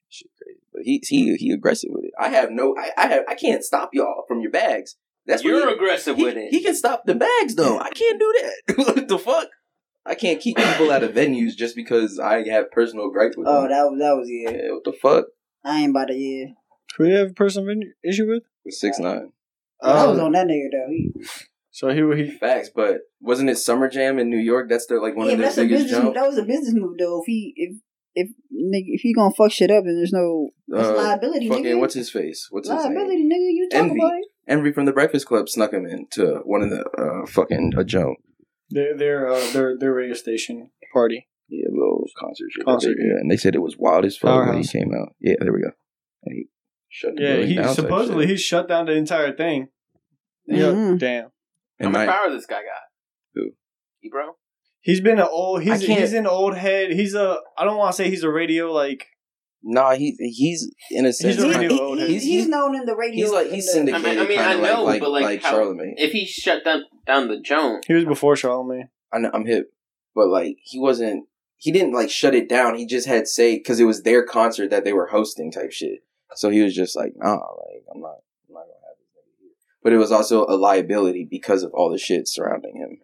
shit crazy. But he he he aggressive with it. I have no. I, I have. I can't stop y'all from your bags. That's what You're he- aggressive he, with it. he can stop the bags though. I can't do that. what the fuck? I can't keep people out of venues just because I have personal gripes with Oh, them. that was that was yeah. yeah, what the fuck? I ain't about to yeah. Who you have a personal ven- issue with? With six nine I was Oh, on that nigga though. He, so he he facts, but wasn't it Summer Jam in New York? That's their like one yeah, of but their biggest business. Move. That was a business move though. If he if if nigga if he gonna fuck shit up, and there's no Uh, liability. Fucking nigga. what's his face? What's his name? liability, nigga? You talk Envy. about it. Envy from the Breakfast Club snuck him into one of the uh, fucking a jump. Their their uh, their their radio station party. Yeah, little concert shit. Concert, that they did. and they said it was wild as fuck when he came out. Yeah, there we go. And he shut Yeah, he down supposedly he shut down the entire thing. Yeah, Mhm. damn. How And much power this guy got? Who? Ebro? He's been an old. He's he's an old head. He's a. I don't want to say he's a radio like. Nah, he he's in a sense. a He- radio he- he- he's, He's- known in the radio. He's like he's syndicated. I mean, I kinda know, like, but, like, like, how- Charlemagne. If he shut down down the Joan, He was before Charlemagne. I know, I'm hip, but like he wasn't. He didn't like shut it down. He just had say because it was their concert that they were hosting type shit. So he was just like, nah, like I'm not, I'm not gonna have this. But it was also a liability because of all the shit surrounding him.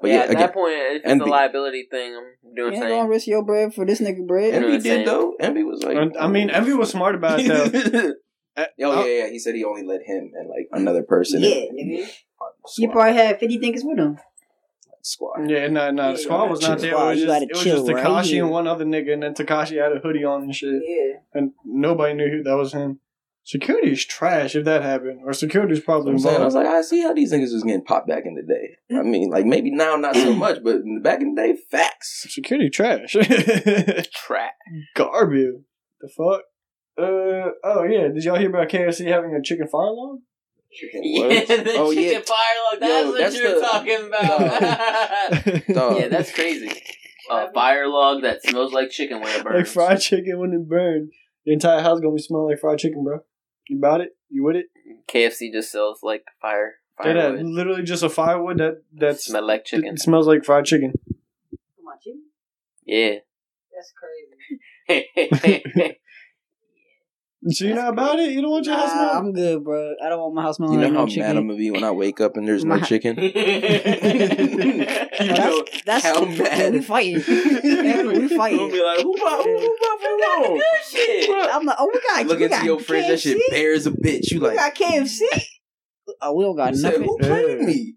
But yeah, yeah, at again, that point, if it's Envy. a liability thing, I'm doing You the ain't gonna risk your bread for this nigga bread. And- Envy know what did though. Envy was like, And- I mean, Envy was smart about it though. Uh, oh yeah, yeah. He said he only let him and like another person. Yeah, in- nigga. You probably had fifty thinkers with him. squad. Yeah, no, no. Yeah, The squad was not chill. there. It was just, gotta it was just Tekashi here. and one other nigga, and then Tekashi had a hoodie on and shit, Yeah. and nobody knew who that was him. Security is trash if that happened, or security is probably I'm I was like, I see how these niggas was getting popped back in the day. I mean, like maybe now not so much, but in the back in the day, facts. Security trash, Track. garbage. The fuck. Uh oh yeah. Did y'all hear about KFC having a chicken fire log? Chicken Yeah, the oh chicken yeah, fire log. That's Yo, what that's you're the- talking about. Dog. yeah, that's crazy. A fire log that smells like chicken when it burns. like fried chicken when it burns. The entire house gonna be smelling like fried chicken, bro. You about it? You with it? KFC just sells like fire. Yeah, that Firewood. literally just a firewood that that's Smell like chicken. It smells like fried chicken. Come on, chicken. Yeah. That's crazy. So you're not about it? You don't want your house Nah, smell? I'm good, bro. I don't want my house smelling You know like how no mad. I'm gonna be when I wake up and there's no My- chicken. No, that's that's how mad- we fighting. We I'm gonna fighting. be like, who bought who, who bought for long? shit. I'm like, oh, we got Look we into got your fridge, that shit KFC? bare as a bitch. You We like, got KFC. Oh, we don't got you said, nothing. who played me?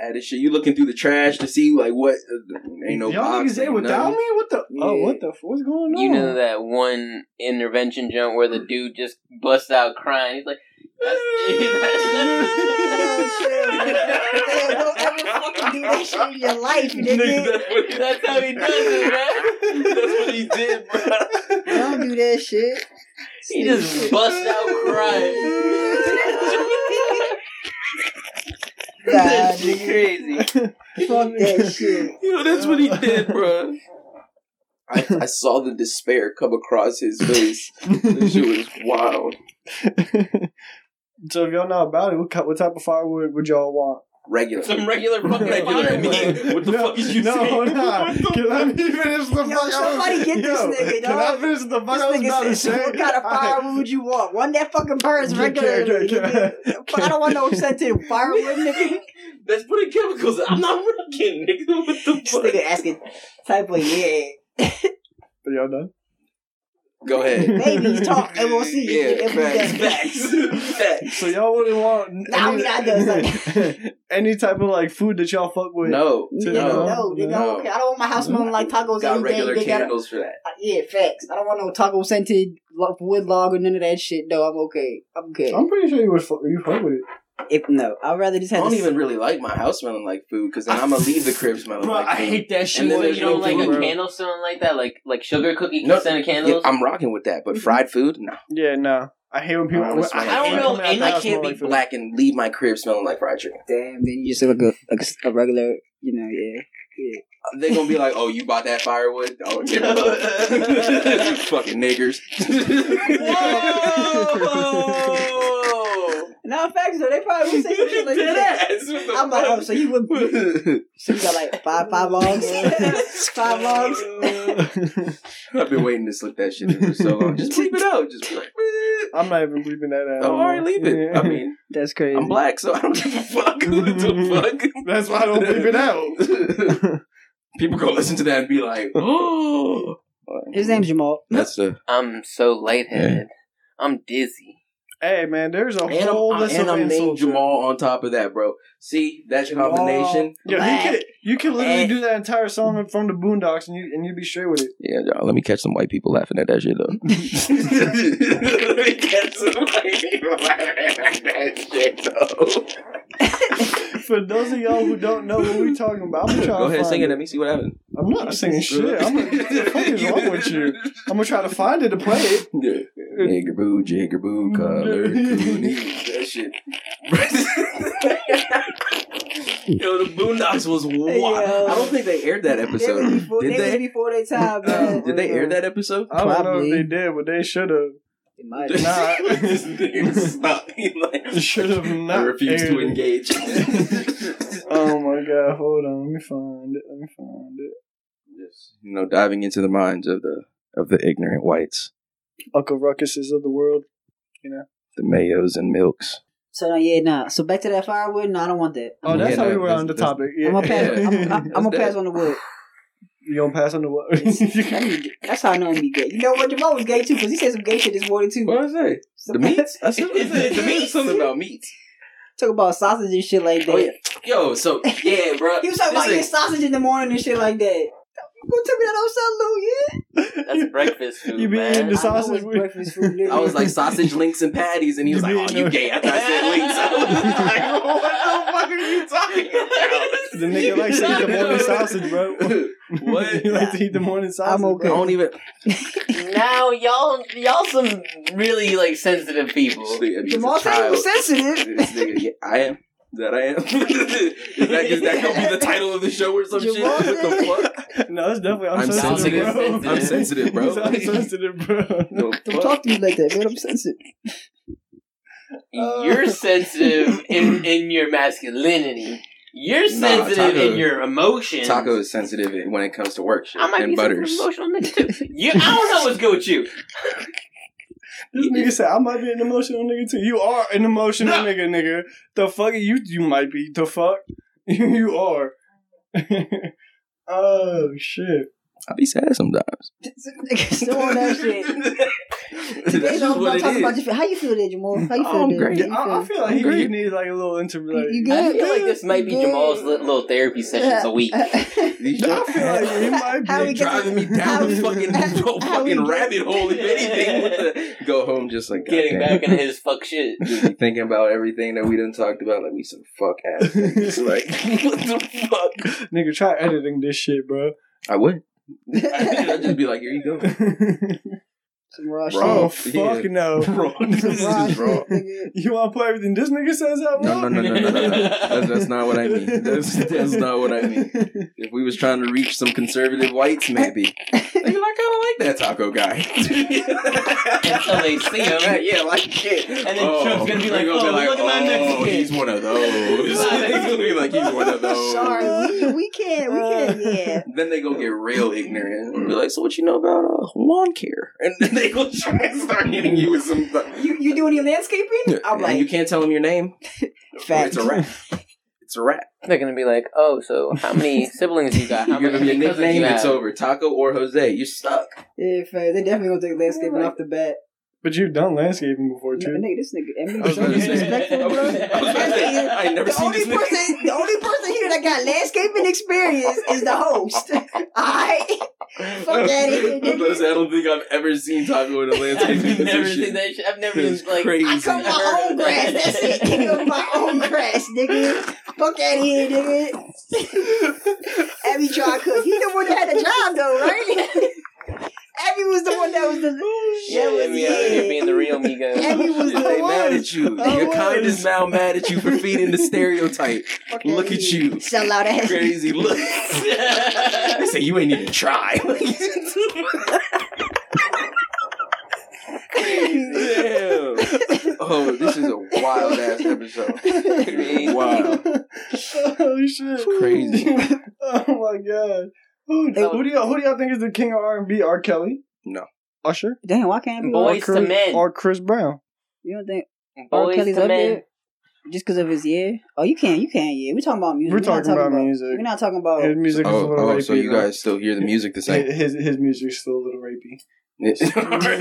Mad as shit. You looking through the trash to see like what? Uh, ain't no Y'all box. niggas there ain't without nothing. me? What the? Oh, Yeah. what the? What's going on? You know that one intervention jump where the dude just busts out crying. He's like, Damn, don't ever fucking do that shit in your life, Nigga, nigga. that's what he- That's how he does it, man. That's what he did, bro. Don't do that shit. He just busts out crying. That shit crazy. Fuck that shit. Yo, that's what he did, bro. I, I saw the despair come across his face. This shit was wild. so if y'all not about it, what, what type of firewood would y'all want? Regular. Some regular fucking Regular, I firewood. mean, what the no, fuck is you no, saying? Nah. What the Can let me finish the Yo, fuck? I was- somebody get this Yo, nigga, Can I finish the fuck? I was This about to nigga say. what kind of firewood would you want? One that fucking burns Okay, regularly. okay, okay. nigga. I don't want no scented firewood, nigga. That's putting chemicals. in. I'm not working, nigga. What the This fuck? nigga asking type of yeah. Are y'all done? Go ahead. Babies talk and we'll see Yeah, if we facts, done. facts, facts. So y'all wouldn't want Nah, we not done, any type of like food that y'all fuck with. No, Nigga, No. no, nigga, No. okay. I don't want my house smelling like tacos got every day. regular They got candles for that. uh, yeah, facts. I don't want no taco scented wood log or none of that shit. No, I'm okay. I'm good. I'm pretty sure you would fuck, you fuck with it. If no, I'd rather just have. I don't this- even really like my house smelling like food because then I'm gonna leave the crib smelling Bro, like I hate that shit. And then there's you don't like food, a bro. candle smelling like that? Like like sugar cookie No, scented Yeah, candles? I'm rocking with that, but fried food, no. Yeah, no. I hate when people. I don't smell hate like when food. come out I don't know the I house can't be like black and leave my crib smelling like fried chicken. Damn, then you just look like a, like a, a regular, you know, yeah. yeah. They're gonna be like, "Oh, you bought that firewood? Oh, typical. fucking niggers." Whoa! No, facts though, they probably would say some shit like that. I'm like, oh, so you would, so you got like five, five logs, five logs. I've been waiting to slip that shit in for so long. Just bleep it out. Just be like, I'm not even bleeping that out. oh, all right, leave it. I mean, That's crazy. I'm black, so I don't give a fuck. what the fuck? That's why I don't bleep it out. People go listen to that and be like, "Oh." His name's Jamal. That's the I'm so lightheaded. I'm dizzy. Hey man, there's a and whole I'm, list and of I'm named insults. Jamal on top of that, bro. See that Jamal. combination? Yeah, you Black. could you could literally do that entire song from the Boondocks and you and you'd be straight with it. Yeah, y'all, let me catch some white people laughing at that shit though. let me catch some white people laughing at that shit though. For those of y'all who don't know what we're talking about, I'm gonna try Go to ahead, find sing it. it. Let me see what happens. I'm not singing shit. I'm gonna, what the fuck is wrong with you? I'm gonna try to find it to play it. Yeah. Jiggerboo, jiggerboo, color, coonies, that shit. Yo, the Boondocks was wild. yo. I don't think they aired that They was episode. before, Did they was they? before their time, man. Did they air that episode? I don't know if they did, but they should have. It might Nah. have. this nigga stop. He like, They should have I not. refuse to engage. Oh my god! Hold on, let me find it. Let me find it. Just, you know, diving into the minds of the of the ignorant whites, Uncle Ruckuses of the world. You know. the mayos and milks. So no, yeah, nah. So back to that firewood. No, I don't want that. Oh, that's Yeah, how we no, were that's- on the that's- topic. Yeah. I'm gonna pass. Yeah. I'm, I'm, I'm gonna pass on the wood. You don't pass on the what? That's how I know I'm be gay. You know what? Jamal was gay too because he said some gay shit this morning too. What did I say? So- The meats? I said Is it the meats? Something about meats. Talk about sausage and shit like oh, that. Oh yeah. Yo, so yeah, bro. He was talking about Listen, eating sausage in the morning and shit like that. You gonna tell me that outside, Lou? Yeah. That's breakfast food, You be man. eating the I sausage it's with- breakfast food. nigga. I was like sausage links and patties, and he was You like, "Oh, you a- gay?" After I said links, I was like, "What the fuck are you talking about?" The nigga likes to eat the morning sausage, bro. What? you like to eat the morning sausage? I'm okay. I bro. don't even. now y'all y'all some really like sensitive people. Jamal said he was sensitive. This nigga, yeah, I am. That I am. is that, is that gonna be the title of the show or some shit? What the fuck? No, it's definitely. I'm, I'm sensitive, sensitive. bro. I'm sensitive, bro. I'm sensitive, bro. No, Don't fuck. talk to me like that, man. I'm sensitive. You're uh. sensitive in in your masculinity. You're Nah, sensitive Taco- in your emotions. Taco is sensitive when it comes to work shit I might and be butters. some emotional nigga too. You, I don't know what's good with you. This nigga said I might be an emotional nigga too. You are an emotional No. nigga, nigga. The fuck you you might be. The fuck you are. oh shit. I be sad sometimes. Nigga still on that shit. Today's all about talking about is. your How you feel there, Jamal? How you feel Oh, I'm great. Yeah, I, I feel like I'm he, great. he needs like a little inter like You I feel like this might be Yeah. Jamal's little therapy sessions a week. These I feel like he might be we driving me down how the fucking how fucking get- rabbit hole. If anything, with the, go home just like Getting goddamn. back into his fuck shit. Just thinking about everything that we done talked about, like we some fuck ass. like what the fuck? nigga try editing this shit, bro. I would. I'd just be like, here you go, Some raw Raw. oh shit. Yeah. fuck no. Raw. This is raw just raw. shit, nigga. You want to play everything this nigga says out No, no, no, no, no, no. no. That's, that's not what I mean. That's, that's not what I mean. If we was trying to reach some conservative whites, maybe. They'd be like, I kind of like that taco guy. Until they see him. Right, yeah, like shit. And then Trump's gonna be like, they're "Oh, look at my oh, Mexican." he's one of those. he's gonna be like, he's one of those. Sorry, we, we can't, we can't, yeah. Then they go get real ignorant and be like, "So what you know about uh, lawn care?" And then they go try and start hitting you with some. You you doing your landscaping? I'm and like, you can't tell them your name. Fact. It's a rat. It's a rat. They're gonna be like, "Oh, so how many siblings you got? You How give them your many cousins nickname, you it's over. Taco or Jose, you're stuck. yeah, fam, they definitely gonna take landscaping off the bat. But you've done landscaping before Yeah, too. nigga, this nigga, I was about to say- disrespectful, bro. I was about to say, I ain't never the seen only this nigga. person, the only person here that got landscaping experience is the host. Alright, fuck that I was about to say, I don't think I've ever seen Taco in a landscape. I've never seen that shit. I've never It's even like. crazy. I cut my own grass. That's it. Nigga, my own grass, nigga. Fuck out of here, nigga. Abby tried to cook. He the one that had the job, though, right? Abby was the one that was the. Yeah, oh, that was, me out here being the real Migo. Abby was the They one. mad at you. I Your kind was. is now mad at you for feeding the stereotype. Fuck Look at you. Sell out ass. Crazy look. they say you ain't even try. Damn. Oh, this is a wild ass episode. Wow. oh shit. Crazy. oh my god. Who, Hey, who do y'all who do y'all think is the king of R and B? R. Kelly? No. Usher? Damn, why can't it be? Boys or to men. Or Chris Brown? You don't think R. Boys Kelly's to up men. there? Just because of his year? Oh, you can't. You can't. Yeah, we're talking about music. We're not talking about music. We're not talking about. His music is a Oh, little oh rapey. so you though. guys still hear the music the same? his his music's still a little rapey. I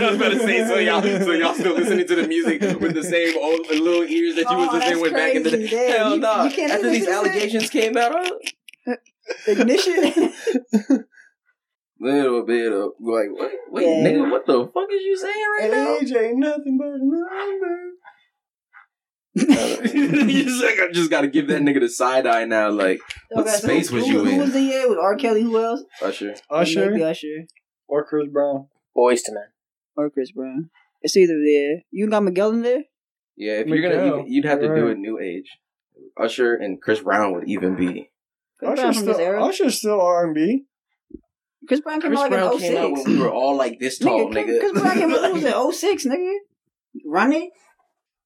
was about to say, so y'all, so y'all still listening to the music with the same old little ears that you was Oh, listening that's with back in the day? crazy. Damn, Hell you- no! you can't After listen these to that? allegations came out, uh, ignition. little bit of like, wait, wait Yeah. nigga, what the fuck is you saying right now? Age ain't nothing but a number. you just like, I just got to give that nigga the side eye now. Like What Okay, so space who, was you Who in? was the year? Was R. Kelly? Who else? Usher. Usher Maybe Usher or Chris Brown. Boyz II Men. or Chris Brown. It's either there. You got Miguel in there. Yeah, if you're gonna, you, you'd have to do a new age. Usher and Chris Brown would even be. Chris Brown Usher's from this still, era. Usher's still R and B. Chris Brown came Chris out like Brown in came out 06. when we were all like this tall, nigga, nigga. Chris Brown came out when he was in 06, nigga. Run it.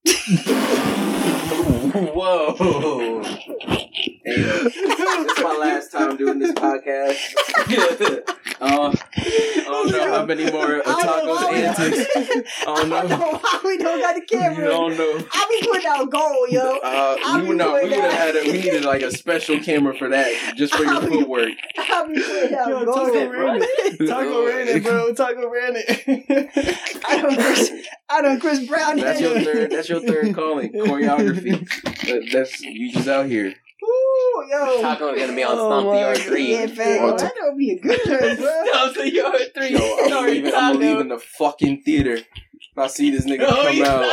Whoa. Hey, this is my last time doing this podcast. uh, I don't know how many more uh, I don't know tacos why we- antics. I I don't don't know know. why we don't got the I camera. don't know. I be putting out gold, yo. Uh, I'll we would not. We would have had. A, we needed like a special camera for that, just for your I'll be- footwork. I be putting out Yo, gold. Taco ran. Taco ran it, bro. Taco ran it. I don't Chris, I don't Chris Brown. That's your third. That's your third calling. Choreography. That, that's you just out here. Ooh, yo. Taco's gonna be on Oh Stomp the my Yard God. 3. Yeah, fam. Oh, that would be a good choice, bro. Stomp the Yard 3. Yo, I'm Sorry, leaving. I'm leaving the fucking theater. If I see this nigga No, oh, come out.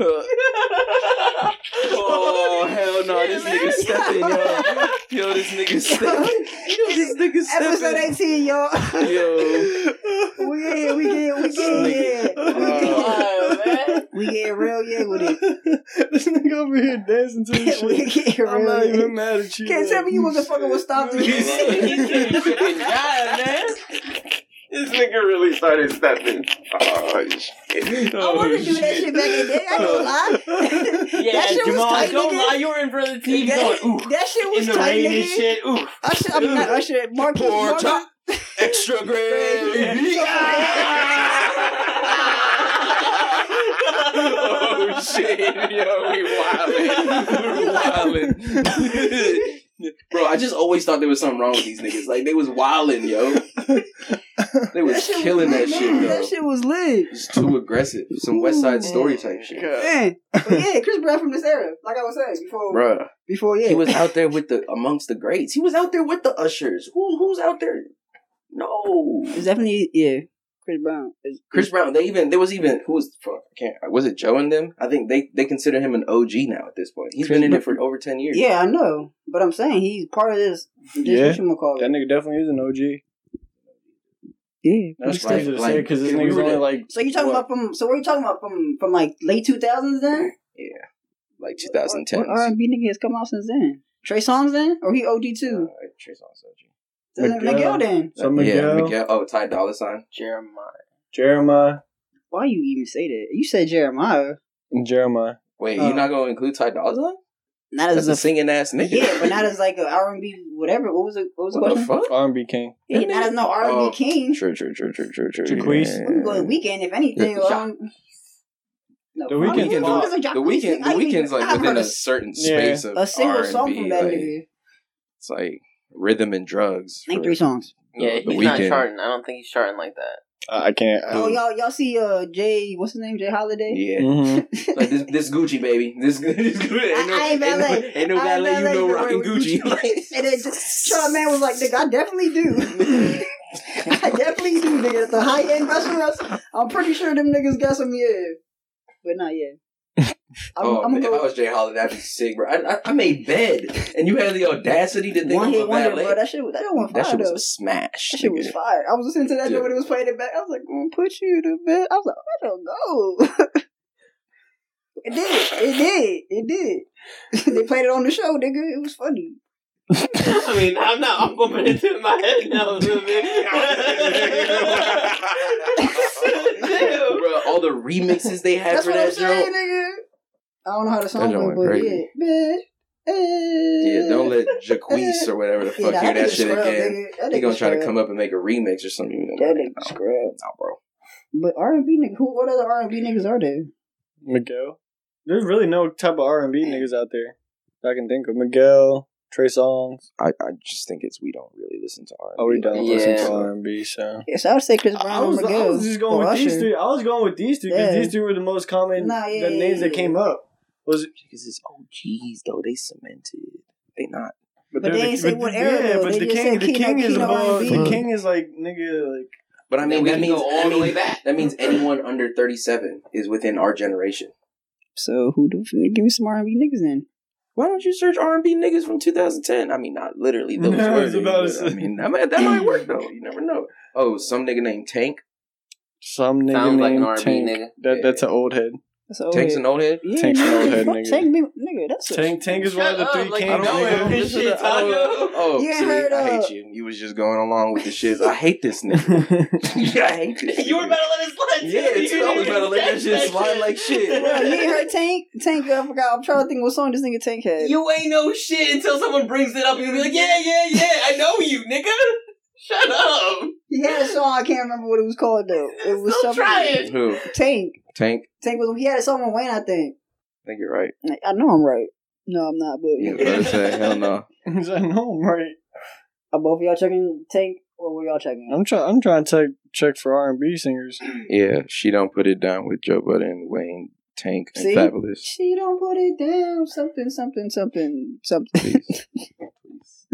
oh hell no! This nigga stepping, yo. Yo, this nigga stepping. Yo, this nigga Episode stepping. 18, yo. Yo. we get here, we get oh, we get yeah. We get, Wow, man. we get real yeah with it. this nigga over here dancing to this we shit. get real I'm not yeah. even mad at you. Can't tell me you motherfucker was stop He's this. getting fucking died, man. This nigga really started stepping. Oh shit! I wanted to oh, do that shit back in the day. I don't lie. Yeah, that shit was Jamal, tight, don't nigga. lie. You were in front of the TV that, going, ooh. that shit was In the tight, rain and nigga. shit. Ooh. Usher, I mean not Usher. Marcus. Pour Marcus. top. Extra gravy. Oh shit, yo, we wildin'. We wildin'. Bro, I just always thought there was something wrong with these niggas. Like they was wilding, yo. They was shit killing that shit, man. though. That shit was lit. It's too aggressive. Some West Side Ooh, Story type oh shit. Man, but yeah, Chris Brown from this era, like I was saying before. Bruh. Before, yeah, He was out there with the amongst the greats. He was out there with the ushers. Who who's out there? No. It's definitely yeah, Chris Brown. It's- Chris Brown. They even there was even who was fuck, I can't was it Joe and them? I think they they consider him an OG now at this point. He's been in it for over ten years. Yeah, I know, but I'm saying he's part of this. this Yeah. what you call That nigga definitely is an OG. Yeah, That's he's right. crazy to like, say because this nigga's only like So you talking What? about from? So what are you talking about from? From like late two thousands then? Yeah. Like 2010. What R and B nigga has come out since then? Trey Songz then, or he OG too? Uh, Trey Songz OG. Then Miguel. Miguel then. so Miguel, Yeah, Miguel. Oh, Ty Dolla Sign. Jeremiah. Jeremiah, Why you even say that? You said Jeremiah. Jeremiah. Wait, Uh, you're not gonna include Ty Dolla Sign? Not That's as a a singing ass nigga. yeah, but not as like a R and B whatever. What was it? What was the What the fuck? R and B king. Yeah, not as no R and B Oh, king. True, true, true, true, true, true. Jacquees? We can go the Weeknd if anything. Yeah. or No, The R&B Weeknd- song is a The Weeknd, the I even- Weeknd's like within a a- certain Yeah. space of a single R&B, song from that like, nigga. It's like rhythm and drugs. Name for three songs. the- Yeah, the he's not charting. I don't think he's charting like that. I I can't. Oh, y'all, y'all see uh Jay? What's his name? Jay Holiday. Yeah. hmm like this, this Gucci baby. This, this Gucci. Ain't no, I ain't ain't no, valet. ain't no I ain't valet. You valet, know but rocking with Gucci. and then Sean Man was like, "Nigga, I definitely do. I definitely do, nigga. At the high end restaurants, I'm pretty sure them niggas got some yeah, but not yet. I'm, oh, I'm man, if I was Jay Holiday, that'd be sick, bro. I, I, I made bed, and you had the audacity to think one hit a wonder, bro. That shit, that shit went that shit was though. smash. That shit was fire. I was listening to that yeah. when it was playing it back. I was like, "I'm gonna put you to bed. I was like, I don't go. it did. It did. It did. they played it on the show, nigga. It was funny. I mean, I'm not. I'm bumping it in my head now a little. Damn. Bro, all the remixes they had That's for what I'm that saying, joke. nigga. I don't know how the song That joint went, but went yeah. crazy. Eh. Yeah, don't let Jacquees eh. or whatever the fuck Yeah, hear that nigga shit scrub, again. nigga. That He gonna try to come up and make a remix or something. You know, That no, nigga scrub. no, bro. But R and B nigga, who? What other R and B niggas are there? Miguel. There's really no type of R and B eh. niggas out there that I can think of. Miguel, Trey Songz. I, I just think it's we don't really listen to R. Oh, we don't Yeah. listen to R and B, so. Yes, I would say Chris I Brown was, or I was just going or with these three. I was going with these three because Yeah. these three were the most common Nah, yeah, the names yeah, that came yeah. up. Was because it's OGs though. They cemented. They not. But they're they the- ain't say but what era, Yeah, though. but They the king, the Kino- king is Kino above. The king is like nigga, like But I mean, that means all the way back. That means anyone under thirty-seven is within our generation. So who the f- give me some R and B niggas then? Why don't you search R and B niggas from 2010? I mean, not literally those I was words, about to but, I mean, that might, that might work though. You never know. Oh, some nigga named Tank. some nigga Sounds like an named R&B Tank. nigga. That Yeah. that's an old head. That's old Tank's head. an old head. Yeah, Tank's an old head nigga. Tank, be- nigga, that's a, Tank Tank is one of the three up, like kings. you know nigga. him. This shit, Taco. Oh, You ain't see, heard, I hate you. You was just going along with the shit. I hate this nigga. I hate this. You were nigga. about to let it slide. Yeah, too. too. I was about to let that shit slide like shit. Bro, you ain't heard Tank? Tank, I forgot. I'm trying to think what song this nigga Tank had. You ain't know shit until someone brings it up you'll be like, yeah, yeah, yeah, I know you, nigga. Shut up. He had a song. I can't remember what it was called though. It was Still something. trying. Who? Tank. Tank. Tank was. He had a song with Wayne. I think. I think you're right. I know I'm right. No, I'm not. But You better say hell no. He's like, no, I'm right. Are both of y'all checking Tank, or were y'all checking? I'm trying. I'm trying to check check for R and B singers. Yeah, she don't put it down with Joe Budden, Wayne, Tank, and See? Fabolous. She don't put it down. Something, something, something, something.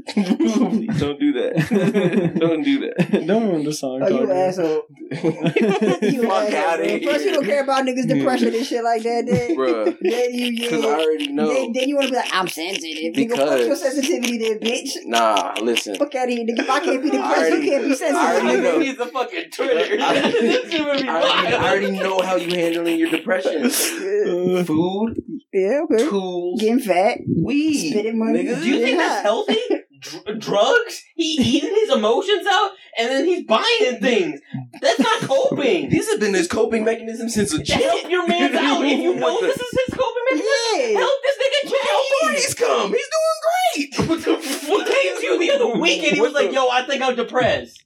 Please. Please don't do that. don't do that. Don't ruin the song. Oh, you Tucker. asshole. You Fuck asshole, out bro. of First, you don't care about niggas' depression and shit like that. Then, Bruh. then you, yeah. Because I already know. Then, then you want to be like, I'm sensitive. Nigga, fuck Because- your sensitivity, then, bitch. Nah, listen. Fuck out of here, nigga. If I can't be depressed, already- you can't be sensitive. I sensitive. already nigga. know. needs a fucking Twitter. I- this be I already, I already know how you handling your depression. Food, Yeah, okay. tools, Getting fat. weed. Spending money. nigga. Do you think that's healthy? Dr- drugs? He eating his emotions out and then he's buying things. That's not coping. These have been his coping mechanism since a To help child. your man's out. If you know this is his coping mechanism, Yeah. help this nigga change. He's come. He's doing great. What the f- He came to you the other week and he was like, "Yo, I think I'm depressed."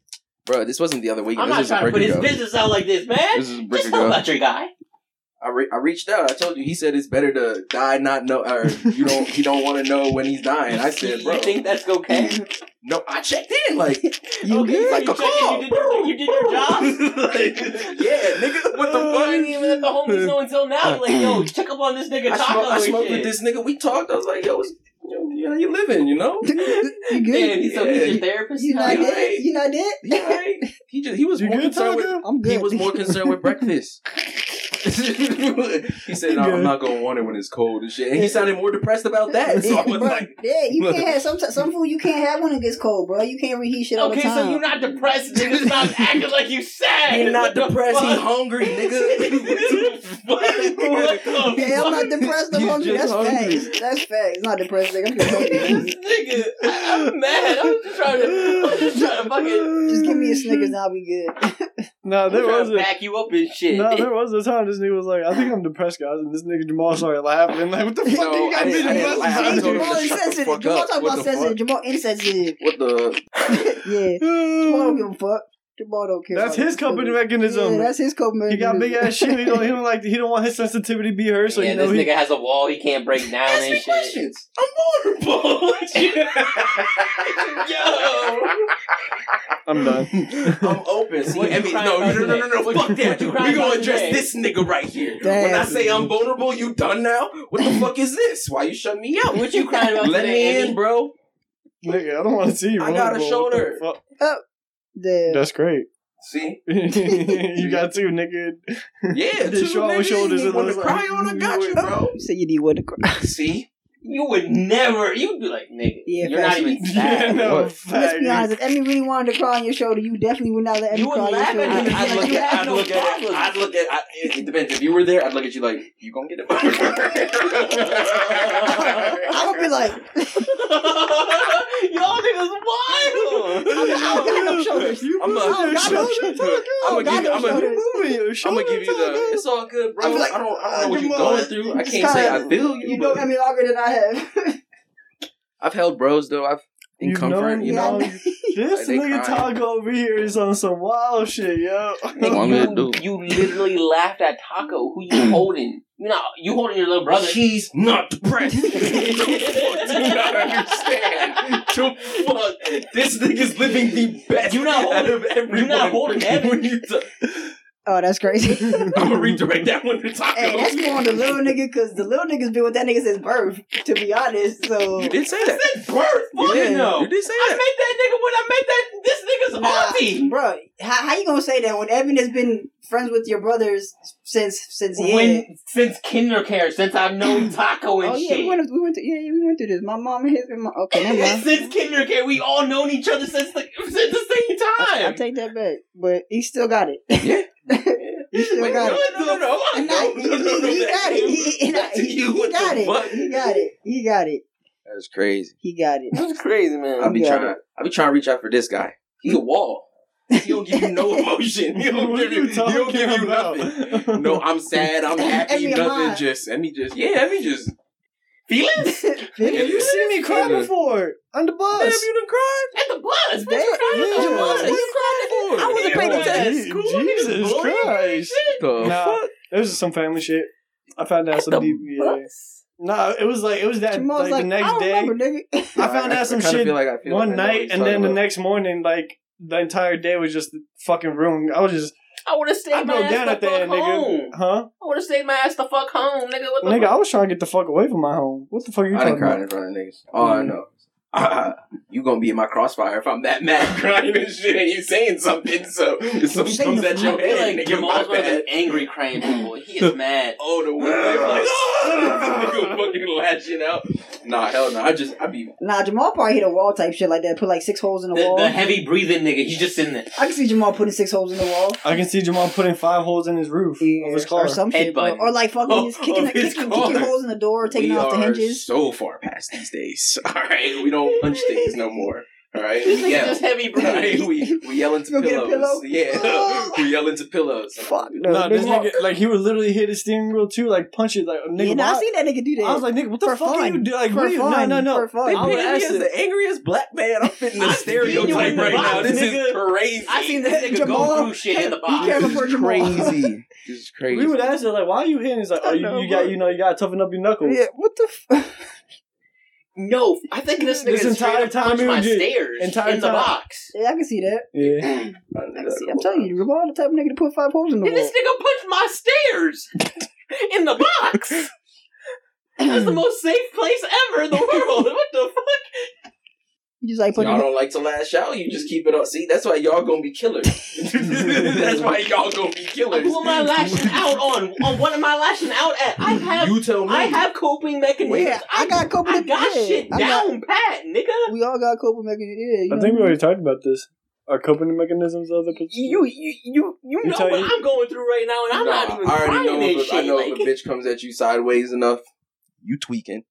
Bro, this wasn't the other week. I'm this not is a trying to put his business out like this, man. This is a brick Just ago. about your guy. I, re- I reached out. I told you. He said it's better to die not know, or you don't. He don't want to know when he's dying. I said, bro, you think that's okay? no. I checked in. Like, You okay, good? like you a call, you did, your, you did your job. like, yeah, nigga. What the fuck? I didn't even let the homies know until now. Like, yo, check up on this nigga I smoked, I smoked with this nigga. We talked. I was like, yo, what's, yo, yeah, how you living? You know? You good? Damn, he's, so he's your therapist. You not You dead? right. You not dead? He, right. he just he was You more good, concerned with I'm good. he was more concerned with breakfast. he said, no, "I'm not gonna want it when it's cold and shit." And he sounded more depressed about that. So I was Bro, like, yeah, you can't have some some food you can't have when it gets cold, bro. You can't reheat shit all Okay, the time. so you're not depressed, nigga. Stop acting like you sad. "He not What depressed. He's hungry, nigga." what the Yeah, I'm not depressed. I'm hungry. That's hungry. facts. That's facts. Not depressed. Nigga. I'm just hungry. This nigga, I- I'm mad. I'm just trying to, I'm just trying to fucking, Just give me a Snickers and I'll be good. Nah, I'm there was to a back you up and shit. no, there was a time this nigga was like, I think I'm depressed, guys, and this nigga Jamal started laughing. Like, what the fuck No, do you got I me didn't- I didn't depressed laugh. I about? told him Jamal the insensitive. fuck Jamal up. talking What about sensitive. Jamal insensitive. What the? Yeah. Jamal don't give a fuck. Jamal don't care. That's his it. coping mechanism. Yeah, that's his coping he got big ass shit. He don't, he don't like. He don't want his sensitivity to be hurt. So yeah, you know this he. nigga has a wall he can't break down Ask and me shit. questions. I'm vulnerable. Yo. I'm done. I'm open. See, What you I mean, no, no, no, no, no, no. Fuck that. you We gonna address today? this nigga right here. Damn. When I say I'm vulnerable, you done now? What the fuck is this? Why you shut me out? What you crying about Let today, me Amy? in, bro. nigga, I don't want to see you. I got a vulnerable. What the shoulder. fuck? Oh. The, That's great. See? you got two, nigga. Yeah, They two show our niggas. shoulders You and want to cry on? I got you, bro. you say you need what to cry. See? You would never. You'd be like, nigga, Yeah, you're not facts. even Yeah, no, Let's fact. be honest. If Emmy really wanted to cry on your shoulder, you definitely would not let Emmy You would cry on your laugh shoulder. at him. I'd look at, I'd no look at it. I'd look at. I, it, it depends. If you were there, I'd look at you like, you gonna get it. I would be like, Y'all niggas wild. I got no shoulders. You I'm moving got no shoulders. I'm gonna give you. no I'm gonna. shoulders. You moving your I'm shoulder, gonna give you the. It's all good, bro. I'm like, I don't. I don't know what you're going through. I can't say I feel you. you know but Emmy longer than I have. I've held bros though. I've in You've comfort. known- you know. know. This nigga. Taco over here is on some wild shit, yo. What want me? You literally laughed at Taco. Who you holding? You know, you holding your little brother. She's not depressed. Do not understand. The fuck? This nigga's living the best. You not out holding- of everyone. you not holding Evan. When you t- oh, that's crazy. I'm gonna redirect that one to Taco. Hey, that's more on the little nigga because the little nigga's been with that nigga since birth. To be honest, so You did say that. That's birth. Fuck You it, did. no. You did say that. I that. met that nigga when I met that this nigga's Nah, auntie. bro, how, how you gonna say that when Evan has been friends with your brothers since since yeah? When since kindergarten, since I've known Taco and oh yeah, shit. we went we went to yeah, yeah we went through this. My mom and his and my, okay, never mind. since kindergarten, we all known each other since the since the same time. I, time. take that back, but he still got it. Yeah. he still Wait, got no, it. no, no, no. And No, I- no, no, no, he, he got it. you. He, he, he, he got it. fuck? He got it. He got it. That's crazy. He got it. That's crazy, man. I'll be trying. I'll be trying to reach out for this guy. He a wall. He don't give you no emotion. He don't give you. you He don't give you about? nothing. No, I'm sad. I'm happy. Nothing. Just let me just. Yeah, let me just. Feelings Have you seen me cry Nigga. before on the bus? Damn, you done cried. at the bus. Damn, Bitch, crying at the bus. What you crying for? I wasn't paying Yeah, attention. boy, Jesus bullying you and Christ. shit. The Nah, fuck? it was just some family shit. I found out At some the deep. Yeah. bus. Nah, it was like it was that Jamal's like, like, the next I don't day. remember, nigga. I found out some kinda shit feel like I feel one like I know what night, and then the about. next morning, like the entire day was just fucking ruined. I was just I would have stayed I my broke ass down the at that fuck home. nigga. Huh? I would have stayed my ass the fuck home, nigga. What the Nigga, fuck? I was trying to get the fuck away from my home. What the fuck are you I didn't talking cry about? in front of niggas. All I Mm. know. Uh, you gonna be in my crossfire if I'm that mad crying and shit and you saying something so if something Saying comes at the your I feel head like nigga Jamal's my one of them angry crying people. He is mad. Oh the way like nigga fucking lashing out. Nah hell no. I just I be Nah, Jamal probably hit a wall type shit like that. Put like six holes in the, The, wall. the heavy breathing nigga, he's just sitting there. I can see Jamal putting six holes in the wall. I can see Jamal putting five holes in his roof of his car. or some shit, bro. Or like fucking Oh, just kicking, of his kicking, kicking holes in the door, taking we off the hinges. so far past these days. Alright, we don't punch things no more. All right, This we nigga yell. just heavy All right, breathing. we we yell into You gonna get a pillows. pillow? Yeah, we yell into pillows. Fuck no. No, this nigga. nigga, like, he would literally hit his steering wheel too, like, punch it, like, nigga, yeah, nah, I why- seen that nigga do that. I was like, nigga, what the For fuck are you doing? Like, For you? fun. No, no, no. For fun. They I would painted me as it. the angriest black man. I'm fitting the I've seen you stereotype in the right now. This nigga. is crazy. I seen this nigga Jamal, go through shit in the box. careful This for is Jamal. crazy. This is crazy. We would ask it, like, why are you hitting? He's like, oh, you, you got, you know, you gotta toughen up your knuckles. Yeah, what the f- No, I think this This nigga entire entire time time he my was just- stairs entire in the time- box. Yeah, I can see that. Yeah. I can see. I'm telling you, Jamal the type of nigga to put five holes in the And wall. this nigga punched my stairs in the box. That's the most safe place ever in the world. What the fuck? You just like put Y'all don't like to lash out. You just keep it up. See, that's why y'all gonna be killers. that's why y'all gonna be killers. Who am I lashing out on? On what am I lashing out at? I have You tell me. I have coping mechanisms. Yeah, I got coping I got yeah, shit I got- down pat, nigga. We all got coping mechanisms. Yeah, you I think we what already talked about this. Our coping mechanisms of the You you you you You know what you- I'm going through right now, and I'm Nah, not even I already know crying if shit. I know like, if a bitch comes at you sideways enough, you tweaking.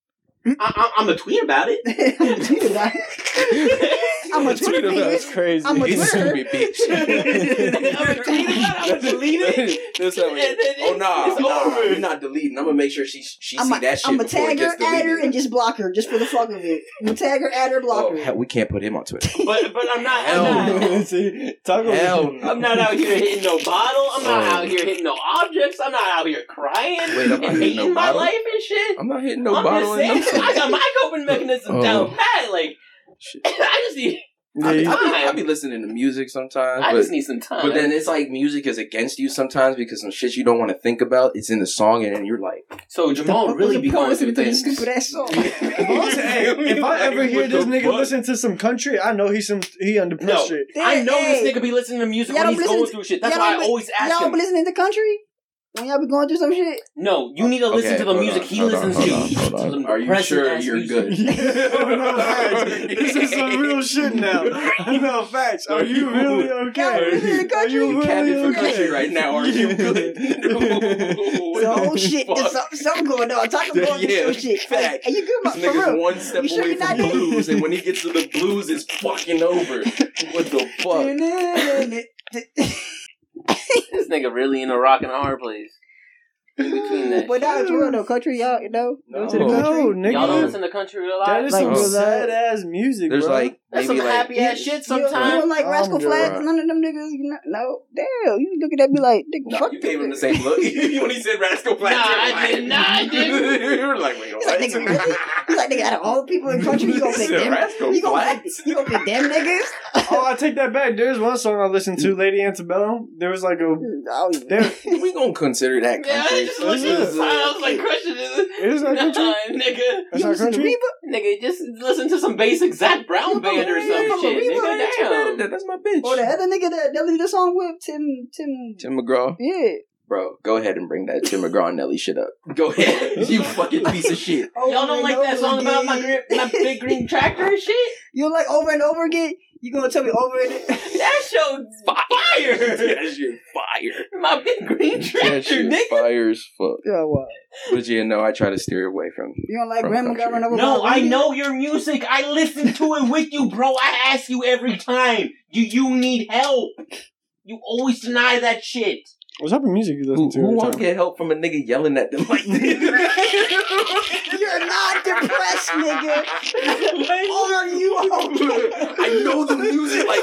I, I, I'm a tweet about it. I'm a tweet about it. I'm a Twitter Tweet about baby. That's crazy. I'm a It's Twitter. stupid, bitch. I'm a tweet about it. I'm gonna delete it. That's how And Oh nah, it's nah, over. you're not deleting. I'm gonna make sure she she I'm see a, that shit I'm a before it tag her, add her, and just block her, just for the fuck of it. I'm a tag her, add her, block Oh, her. hell, we can't put him on Twitter. But but I'm not. Hell I'm not no. See, talk about Hell no. I'm not out here hitting no bottle. I'm not Oh. out here hitting no objects. I'm not out here crying Wait, I'm not and hitting hating no my bottle? life and shit. I'm not hitting no I'm bottle just saying, I got my coping mechanism Oh. down pat. Like Shit. I just need, Yeah, I, be, you- I, be, I be listening to music sometimes, I but just need some time. but then it's like music is against you sometimes because some shit you don't want to think about. It's in the song, and then you're like, so Jamal really be going through things. Stupid ass song. Hey, if I ever hear this nigga fuck? listen to some country, I know he's some he under No. pressure. I know Hey, this nigga be listening to music Y'all when don't he's listen going to- through shit. That's why I always ask Y'all him. be listening to country when y'all be going through some shit. No, you need to listen Okay, to the music on, he hold listens hold on, to. hold on. Some Are you sure you're music. good? Oh, no. This is some real shit now. No facts. Are you really Y'all okay? listen to Are country? you You really capping for okay? country right now? Are you good? The whole shit, there's something, something going on. Talk about Yeah, some shit. Hey, fact. hey, you good, This for nigga's real? one step You sure away not from dead? blues, and when he gets to the blues, it's fucking over. What the fuck? This nigga really in a rock and a hard place. In between that. But now it's real though. Country, y'all, you know, go to the No. country. No, nigga. Y'all don't listen to country a lot. That is Like some real sad ass music, There's bro. like That's maybe some like happy ass shit You, you sometimes. don't like oh, Rascal good. Flatts? None of them niggas. You know, no, damn. You looking at me like, nigga, No, fuck you gave this him the same look when he said Rascal Flatts. Nah, you're I like- didn't. Nah, I didn't. you were like, wait, He's like, nigga, really? He's like, nigga, out of all the people in country, you gonna pick them? Rascal You gonna pick, you gonna pick them niggas? oh, I take that back. There's one song I listened to, mm. Lady Antebellum. There was like a. Mm, oh, There, We gonna consider that country. Just looked at the sign. I was like, question is it is that Nah, country. nigga. That's you not listen to country. Reba? Nigga, just listen to some basic Zac Brown band or Yeah, some yeah, shit. yeah, Nigga, yeah, damn. That's my bitch. Or the other nigga that Nelly did the song with Tim, Tim, Tim McGraw. yeah. Bro, go ahead and bring that Tim McGraw and Nelly shit up. Go ahead. you fucking piece of shit. Y'all don't like that over song about my, again. green, my big green tractor and shit? You don't like over and over again? You gonna tell me over it? That show's fire. that shit fire. my big green That tractor, shit nigga. fire as fuck. Yeah, what? But yeah, no, I try to steer away from. You don't like From Grandma got country. run over No, by a I know your music. I listen to it with you, bro. I ask you every time. Do you need help. You always deny that shit. What type of music you listen to? who every won't get help from a nigga yelling at them like this? You're not depressed, nigga. Are you okay? I know the music. Like,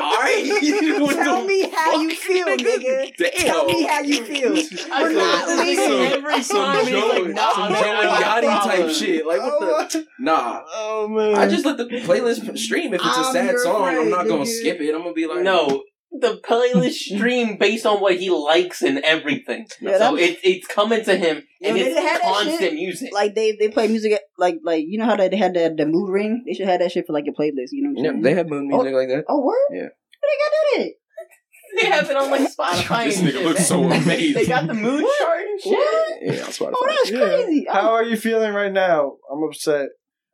all right. Tell me how you feel, nigga. Damn. Tell me how you feel. We're not this leaving. every some time. He's Joe, like, nah, some Joe and got Yachty type shit. Like, what the? Nah. Oh man. I just let the playlist stream. If it's a I'm sad your song, I'm not gonna skip it. I'm gonna be like, No, the playlist stream based on what he likes and everything. Yeah, so it, it's coming to him, and they it's had constant shit. music. Like they they play music at, like like you know how they, they had the the mood ring. They should have that shit for like your playlist. You know what I'm Yeah, saying? they have moon music oh, like that. oh word. Yeah. Where they got that at? they have it on like Spotify This nigga shit. looks so amazing. They got the mood chart and shit. What? Yeah, on Spotify. Oh, that's Yeah. crazy. How are you feeling right now? I'm upset.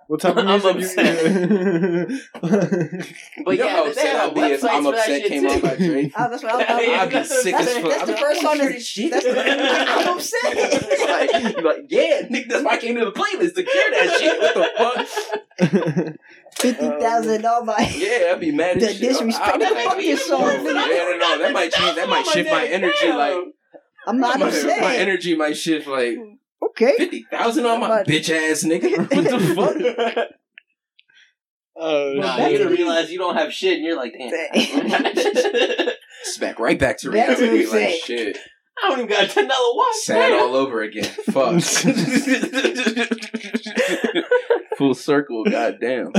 What type of I'm music? You, But you know yeah, how they upset I'll be if I'm upset came out too. by Drake. Oh, that's what I was Yeah, I'd be sick as fuck. that's I'd the first like, song oh, that's- shit. I'm upset. like, you're like, yeah, nigga, that's why I came to the playlist to hear that shit. What the fuck? Fifty thousand um, on my. Yeah, I'd be mad The as shit. disrespect. I'd be That fucking song, no, no, no, that might change. That might shift my energy. Like I'm not my, upset. my energy might shift. Like okay. fifty thousand on my But- bitch ass nigga. What the fuck? Oh, Nah, Back you're to gonna realize you don't have shit, and you're like, damn. Smack right back to Back to reality. the Like shit. I don't even got a ten dollar watch. Sad damn. all over again. Fuck. Full circle. Goddamn.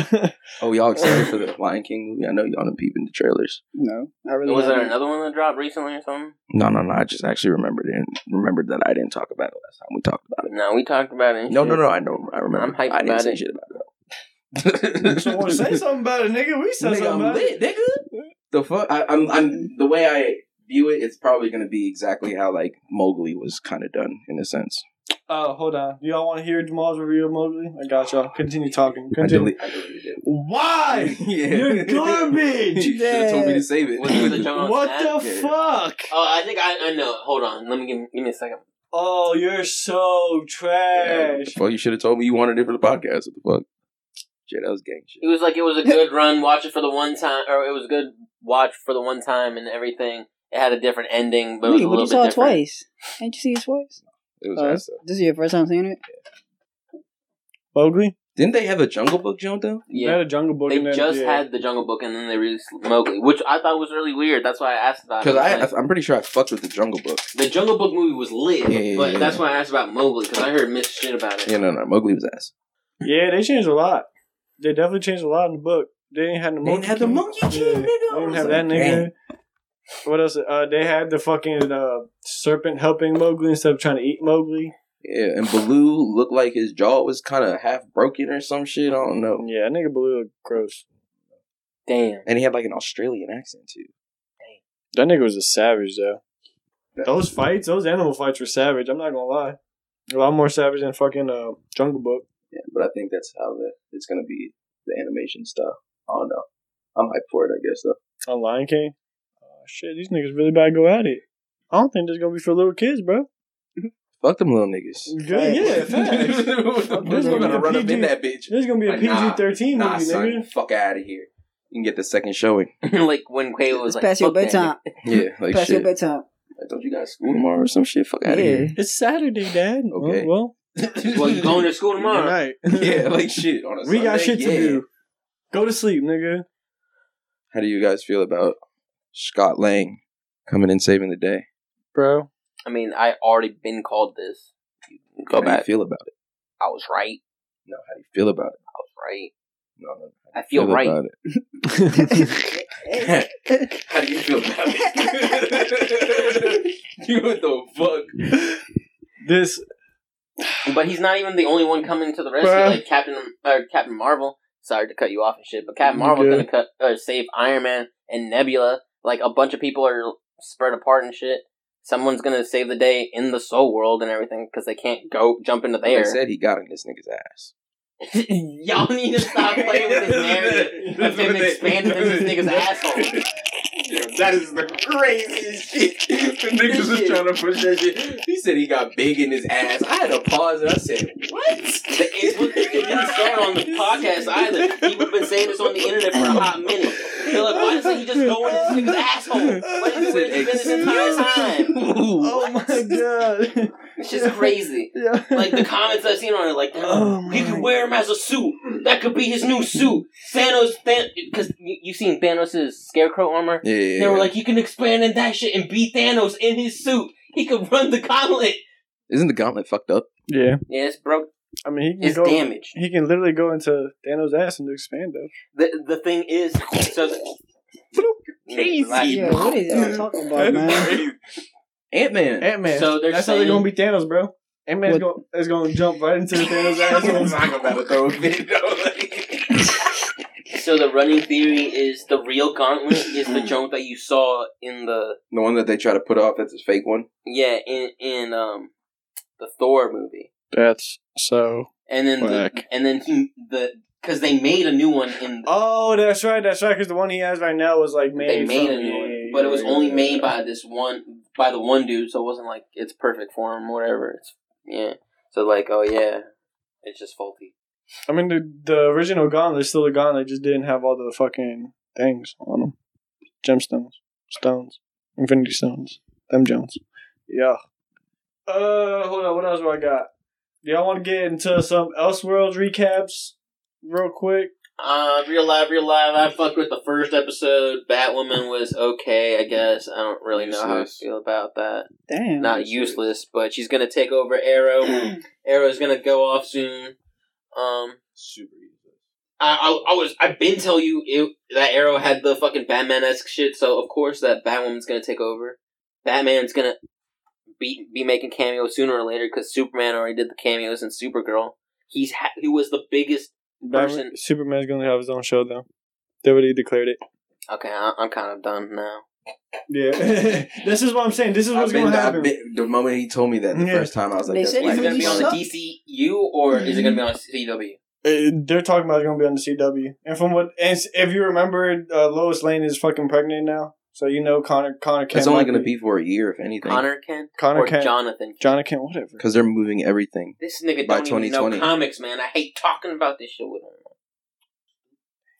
Oh, y'all excited for the Lion King movie? I know y'all done peeping the trailers. No, I really. Was there haven't. another one that dropped recently or something? No, no, no. I just actually remembered it. Remembered that I didn't talk about it last time we talked about it. No, we talked about it. No, no, no. I know. I remember. I'm hyped I didn't about say it. shit about So want to say it. something about it, nigga? We said Nigga, something I'm about lit, it. nigga. The fuck? I, I'm, I'm. The way I view it, it's probably gonna be exactly how like Mowgli was kind of done in a sense. Oh, hold on. Do y'all want to hear Jamal's review of Mowgli? I got y'all. Continue talking. I Continue. delete. I deleted it. Why? yeah. You're garbage. you should have told me to save it. Was the what the Yeah. fuck? Oh, I think I, I know. Hold on. Let me give, give me a second. Oh, you're so trash. Well, you should have told me you wanted it for the podcast. What the fuck? Shit, that was gang shit. It was like it was a good run. Watch it for the one time, or it was a good watch for the one time and everything. It had a different ending, but it was Wait, a but little you saw bit it different. twice. Ain't you see it twice? It was oh, ass though. this is your first time seeing it. Mowgli? Didn't they have a Jungle Book joint though? They Yeah, had a Jungle Book they in there. just yeah. had the Jungle Book and then they released Mowgli, which I thought was really weird. That's why I asked about it. Because I, Like, I'm pretty sure I fucked with the Jungle Book. the Jungle Book movie was lit, Yeah, yeah, but yeah. that's why I asked about Mowgli because I heard mixed shit about it. Yeah, no, no, Mowgli was ass. Yeah, they changed a lot. They definitely changed a lot in the book. They didn't have the They monkey. didn't have the. Monkey King, Yeah, nigga. They I didn't was have like, that nigga. Damn. What else? Uh, they had the fucking uh, serpent helping Mowgli instead of trying to eat Mowgli. Yeah, and Baloo looked like his jaw was kind of half broken or some shit. I don't know. Yeah, that nigga Baloo looked gross. Damn. And he had like an Australian accent too. That nigga was a savage though. Those fights, those animal fights were savage. I'm not gonna lie. A lot more savage than fucking uh, Jungle Book. Yeah, but I think that's how the, it's gonna be the animation stuff. I don't know. I'm hyped for it, I guess though. On Lion King. Shit, these niggas really about to go at it. I don't think this gonna be for little kids, bro. Fuck them little niggas. Good, yeah, facts. This This gonna gonna be run a up in PG. that bitch. This is gonna be a Like, PG thirteen Nah, movie, son, nigga. fuck out of here. You can get the second showing. like when Quavo was It's like, past your "Fuck that bedtime. Yeah, like Past your bedtime. Like, don't you got school tomorrow or some shit? Fuck out of Yeah. here. It's Saturday, Dad. Okay. Well, nigga." Well, you going to school well tomorrow? right. yeah, like shit. On a we got shit to yeah. do. Go to sleep, nigga. How do you guys feel about Scott Lang coming and saving the day? Bro. I mean, I already been called this. Go How do you back. feel about it? I was right. No, how do you feel about it? I was right. No, no. I feel right. about it. How do you feel about it? you what the fuck? this But he's not even the only one coming to the rescue. Bruh. Like Captain or Captain Marvel. Sorry to cut you off and shit, but Captain Marvel's gonna cut uh, save Iron Man and Nebula. Like a bunch of people are spread apart and shit. Someone's gonna save the day in the Soul World and everything because they can't go jump into the They air. said he got in this nigga's ass. Y'all need to stop playing with this narrative of him expanding in this nigga's asshole. that is the craziest shit. The niggas was trying to push that shit. He said he got big in his ass. I had to pause and I said, What? It, was, it didn't start on the podcast either. People been saying this on the internet for a hot minute. They're like, why doesn't he just go in this nigga's asshole? What is it been this entire time? Oh my god. It's just crazy. yeah. Like the comments I've seen on it, like Oh he my- could wear him as a suit. That could be his new suit. Thanos, because you, you seen Thanos' scarecrow armor. Yeah, yeah, They were yeah. like, you can expand in that shit and beat Thanos in his suit. He could run the gauntlet. Isn't the gauntlet fucked up? Yeah. Yeah, it's broke. I mean he can It's go damaged. he can literally go into Thanos' ass and expand though. The the thing is, so the, Crazy. Like, Yeah, what is y'all talking about, man? Ant Man. Ant Man. So they're That's how they're saying- gonna beat Thanos, bro. Ant Man's What- gonna is gonna jump right into Thanos' ass. I'm about to throw a fit So the running theory is the real gauntlet is the junk that you saw in the The one that they try to put off, that's a fake one. yeah in in um the Thor movie, That's so. and then the, Whack. and then he the because they made a new one in Oh, that's right. That's right. Because the one he has right now was like made. they made from- a new one, yeah, but it was yeah, only yeah, made yeah. by this one by the one dude, so it wasn't like it's perfect for him, whatever. It's yeah. So like, oh yeah, it's just faulty. I mean, the the original gauntlet's still a gauntlet, just didn't have all the fucking things on them, gemstones, stones, infinity stones, them Jones. Yeah. Uh, hold on. What else do I got? Y'all want to get into some Elseworlds recaps real quick? Uh, real live, real live. I fucked with the first episode. Batwoman was okay, I guess. I don't really know how I feel about that. Damn. Not useless, but she's gonna take over Arrow. Arrow's gonna go off soon. Um, Super useless. I, I, I was, I've been telling you it, that Arrow had the fucking Batman esque shit, so of course that Batwoman's gonna take over. Batman's gonna be be making cameos sooner or later because Superman already did the cameos in Supergirl. He's ha- he was the biggest. Batman, Person- Superman's gonna have his own show though. They already declared it. Okay, I, I'm kind of done now. Yeah, this is what I'm saying. This is what's gonna happen. been- the moment he told me that the Yeah. first time, I was like, They Is it gonna be on the DCU or is it gonna be on the CW? Uh, They're talking about it's gonna be on the CW, and from what, and if you remember, uh, Lois Lane is fucking pregnant now, so you know Connor Connor Kent. It's only going to be for a year, if anything, Connor Kent Connor or Kent, Jonathan? Kent? Jonathan, whatever. because they're moving everything. This nigga By don't even know 2020. comics, man. I hate talking about this shit with him.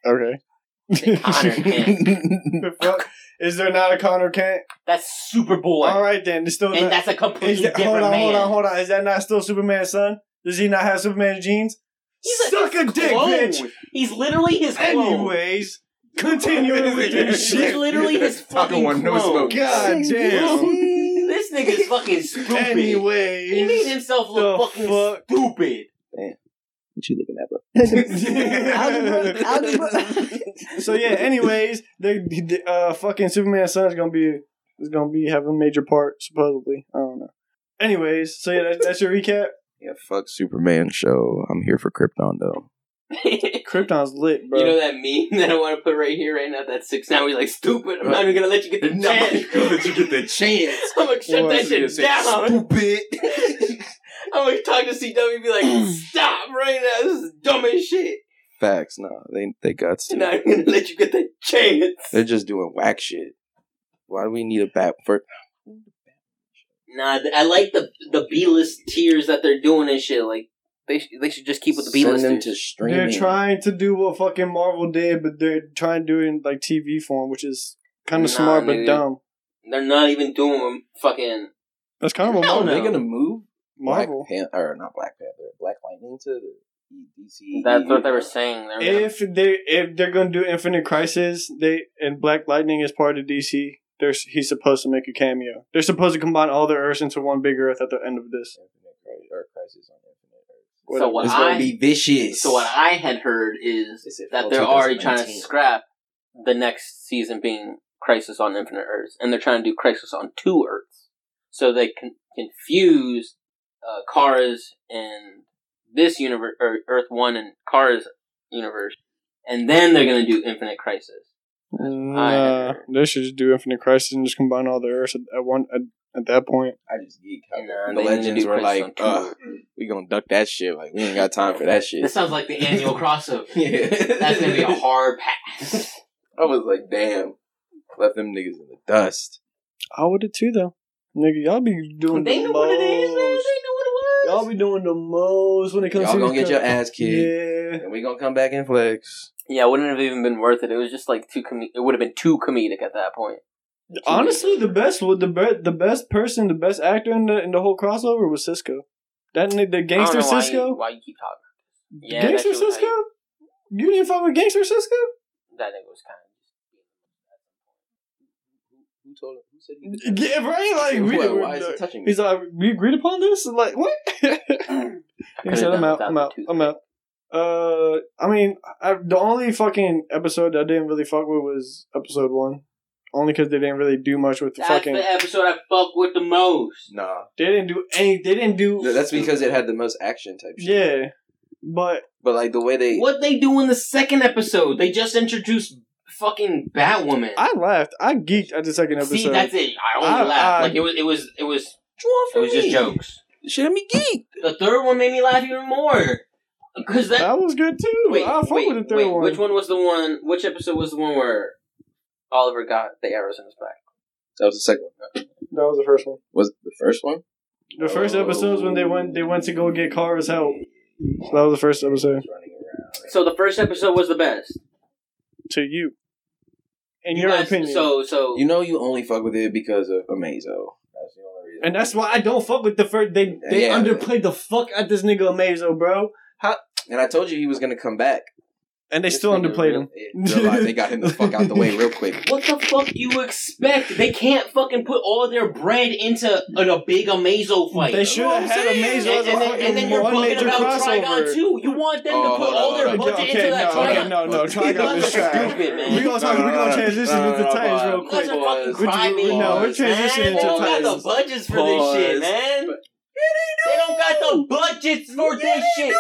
Okay. Connor Kent. The fuck? Is there not a Connor Kent? That's Superboy, All right then. It's still and not, that's a is completely that, different hold on, man. hold on, hold on. Is that not still Superman's son? Does he not have Superman's genes? He's Suck a dick, clone. bitch. He's literally his clone. Anyways, continuing with this He's literally his fucking one, no clone. smoke. God damn. This nigga's fucking stupid. Anyways, He made himself look fucking fuck? stupid. What you looking at, bro? algebra, algebra. So yeah. Anyways, they the, uh fucking Superman son is gonna be is gonna be having a major part supposedly. I don't know. Anyways, so yeah, that's, that's your recap. Yeah, fuck Superman show. I'm here for Krypton though. Krypton's lit, bro. You know that meme that I want to put right here, right now? That six now. He's like, stupid. I'm not even gonna let you get the No, chance. let you get the chance. I'm gonna shut What? that shit down. Stupid. I'm gonna talk to CW and be like, stop right now. This is dumb as shit. Facts, no, they they guts. I'm To. not even gonna let you get the chance. They're just doing whack shit. Why do we need a bat for? Nah, I like the the B list tiers that they're doing and shit. Like they sh- they should just keep with the B Send them listers. to streaming. they're trying to do what fucking Marvel did, but they're trying to do it in like TV form, which is kind Nah, of smart but nigga. dumb. They're not even doing fucking. That's kind of what Hell Marvel. Are they no. gonna move Marvel. Black Pan- or not Black Panther, Black Lightning to the DC? That's what they were saying. They were gonna- If they if they're gonna do Infinite Crisis, they and Black Lightning is part of DC. There's he's supposed to make a cameo. They're supposed to combine all the Earths into one big Earth at the end of this. Infinite Cri- or Crisis on Infinite Earth. So what It's I- gonna be vicious. So what I had heard is that they're already trying to scrap the next season being Crisis on Infinite Earths, and they're trying to do Crisis on two Earths, so they can confuse uh, Kara's and this universe, or Earth One and Kara's universe, and then they're gonna do Infinite Crisis. Nah, they should just do Infinite Crisis and just combine all the Earths at, at one at, at that point. I just geeked Nah, the they need to legends were like, on two uh, we gonna duck that shit. Like we ain't got time for that shit. This sounds like the annual crossover. yeah, That's gonna be a hard pass. I was like, damn, left them niggas in the dust. I would have too though. Nigga, y'all be doing They the know what it is, man. They know most. what it was. Y'all be doing the most when it comes Y'all to gonna get your ass kicked, Yeah. and we gonna come back and flex. Yeah, it wouldn't have even been worth it. It was just like too com- It would have been too comedic at that point. Honestly, the best the be- the best person, the best actor in the in the whole crossover was Cisco. That ni- the I gangster don't know why Cisco. You, why you keep talking? Yeah, gangster Cisco. hype. You didn't fuck with gangster Cisco. That nigga was kind of Who told him? Who said he? Yeah, right. Like we, What, we- why is he touching me? he's like, we agreed upon this. Like what? of. He said, "I'm out. I'm out. I'm out." Uh, I mean, I, the only fucking episode I didn't really fuck with was episode one, only because they didn't really do much with the That's fucking. the episode I fuck with the most. Nah, They didn't do any. They didn't do. Th- that's because it had the most action type shit. Yeah, but but like the way they, What they do in the second episode? They just introduced fucking Batwoman. I laughed. I geeked at the second episode. See, that's it. I only I- laughed. I- like it was, it was, it was, What you want it from was just me? jokes. Shit, me geek. The third one made me laugh even more. Cause that that was good too. Wait, I fuck wait, with the third wait. one. Which one was the one? Which episode was the one where Oliver got the arrows in his back? That was the second one. That was the first one. Was it the first one? The first Oh. episode was when they went. They went to go get Kara's help. So that was the first episode So the first episode was the best. to you. In You your guys- opinion. So so You know you only fuck with it because of Amazo. That's the only reason. and that's why I don't fuck with the first. They they Yeah. underplayed the fuck at this nigga Amazo, bro. And I told you he was gonna come back. And they This still underplayed him. Real they got him the fuck out the way real quick. What the fuck you expect? They can't fucking put all their bread into in a big Amazo fight. They should have had. Amazo and, as a and, then, fucking and then you're one major about Trigon too. You want them Oh, to put hold all their on. budget Okay, into that no, Trigon. okay, no, no, Trigon is trash. stupid, man. We gonna talk. We gonna transition No, no, into no, Titans no, real no. You quick. are fucking Pause. We- we- crybabies. no, we're man. transitioning They don't got the budgets for this shit, man. They don't got the budgets for this shit.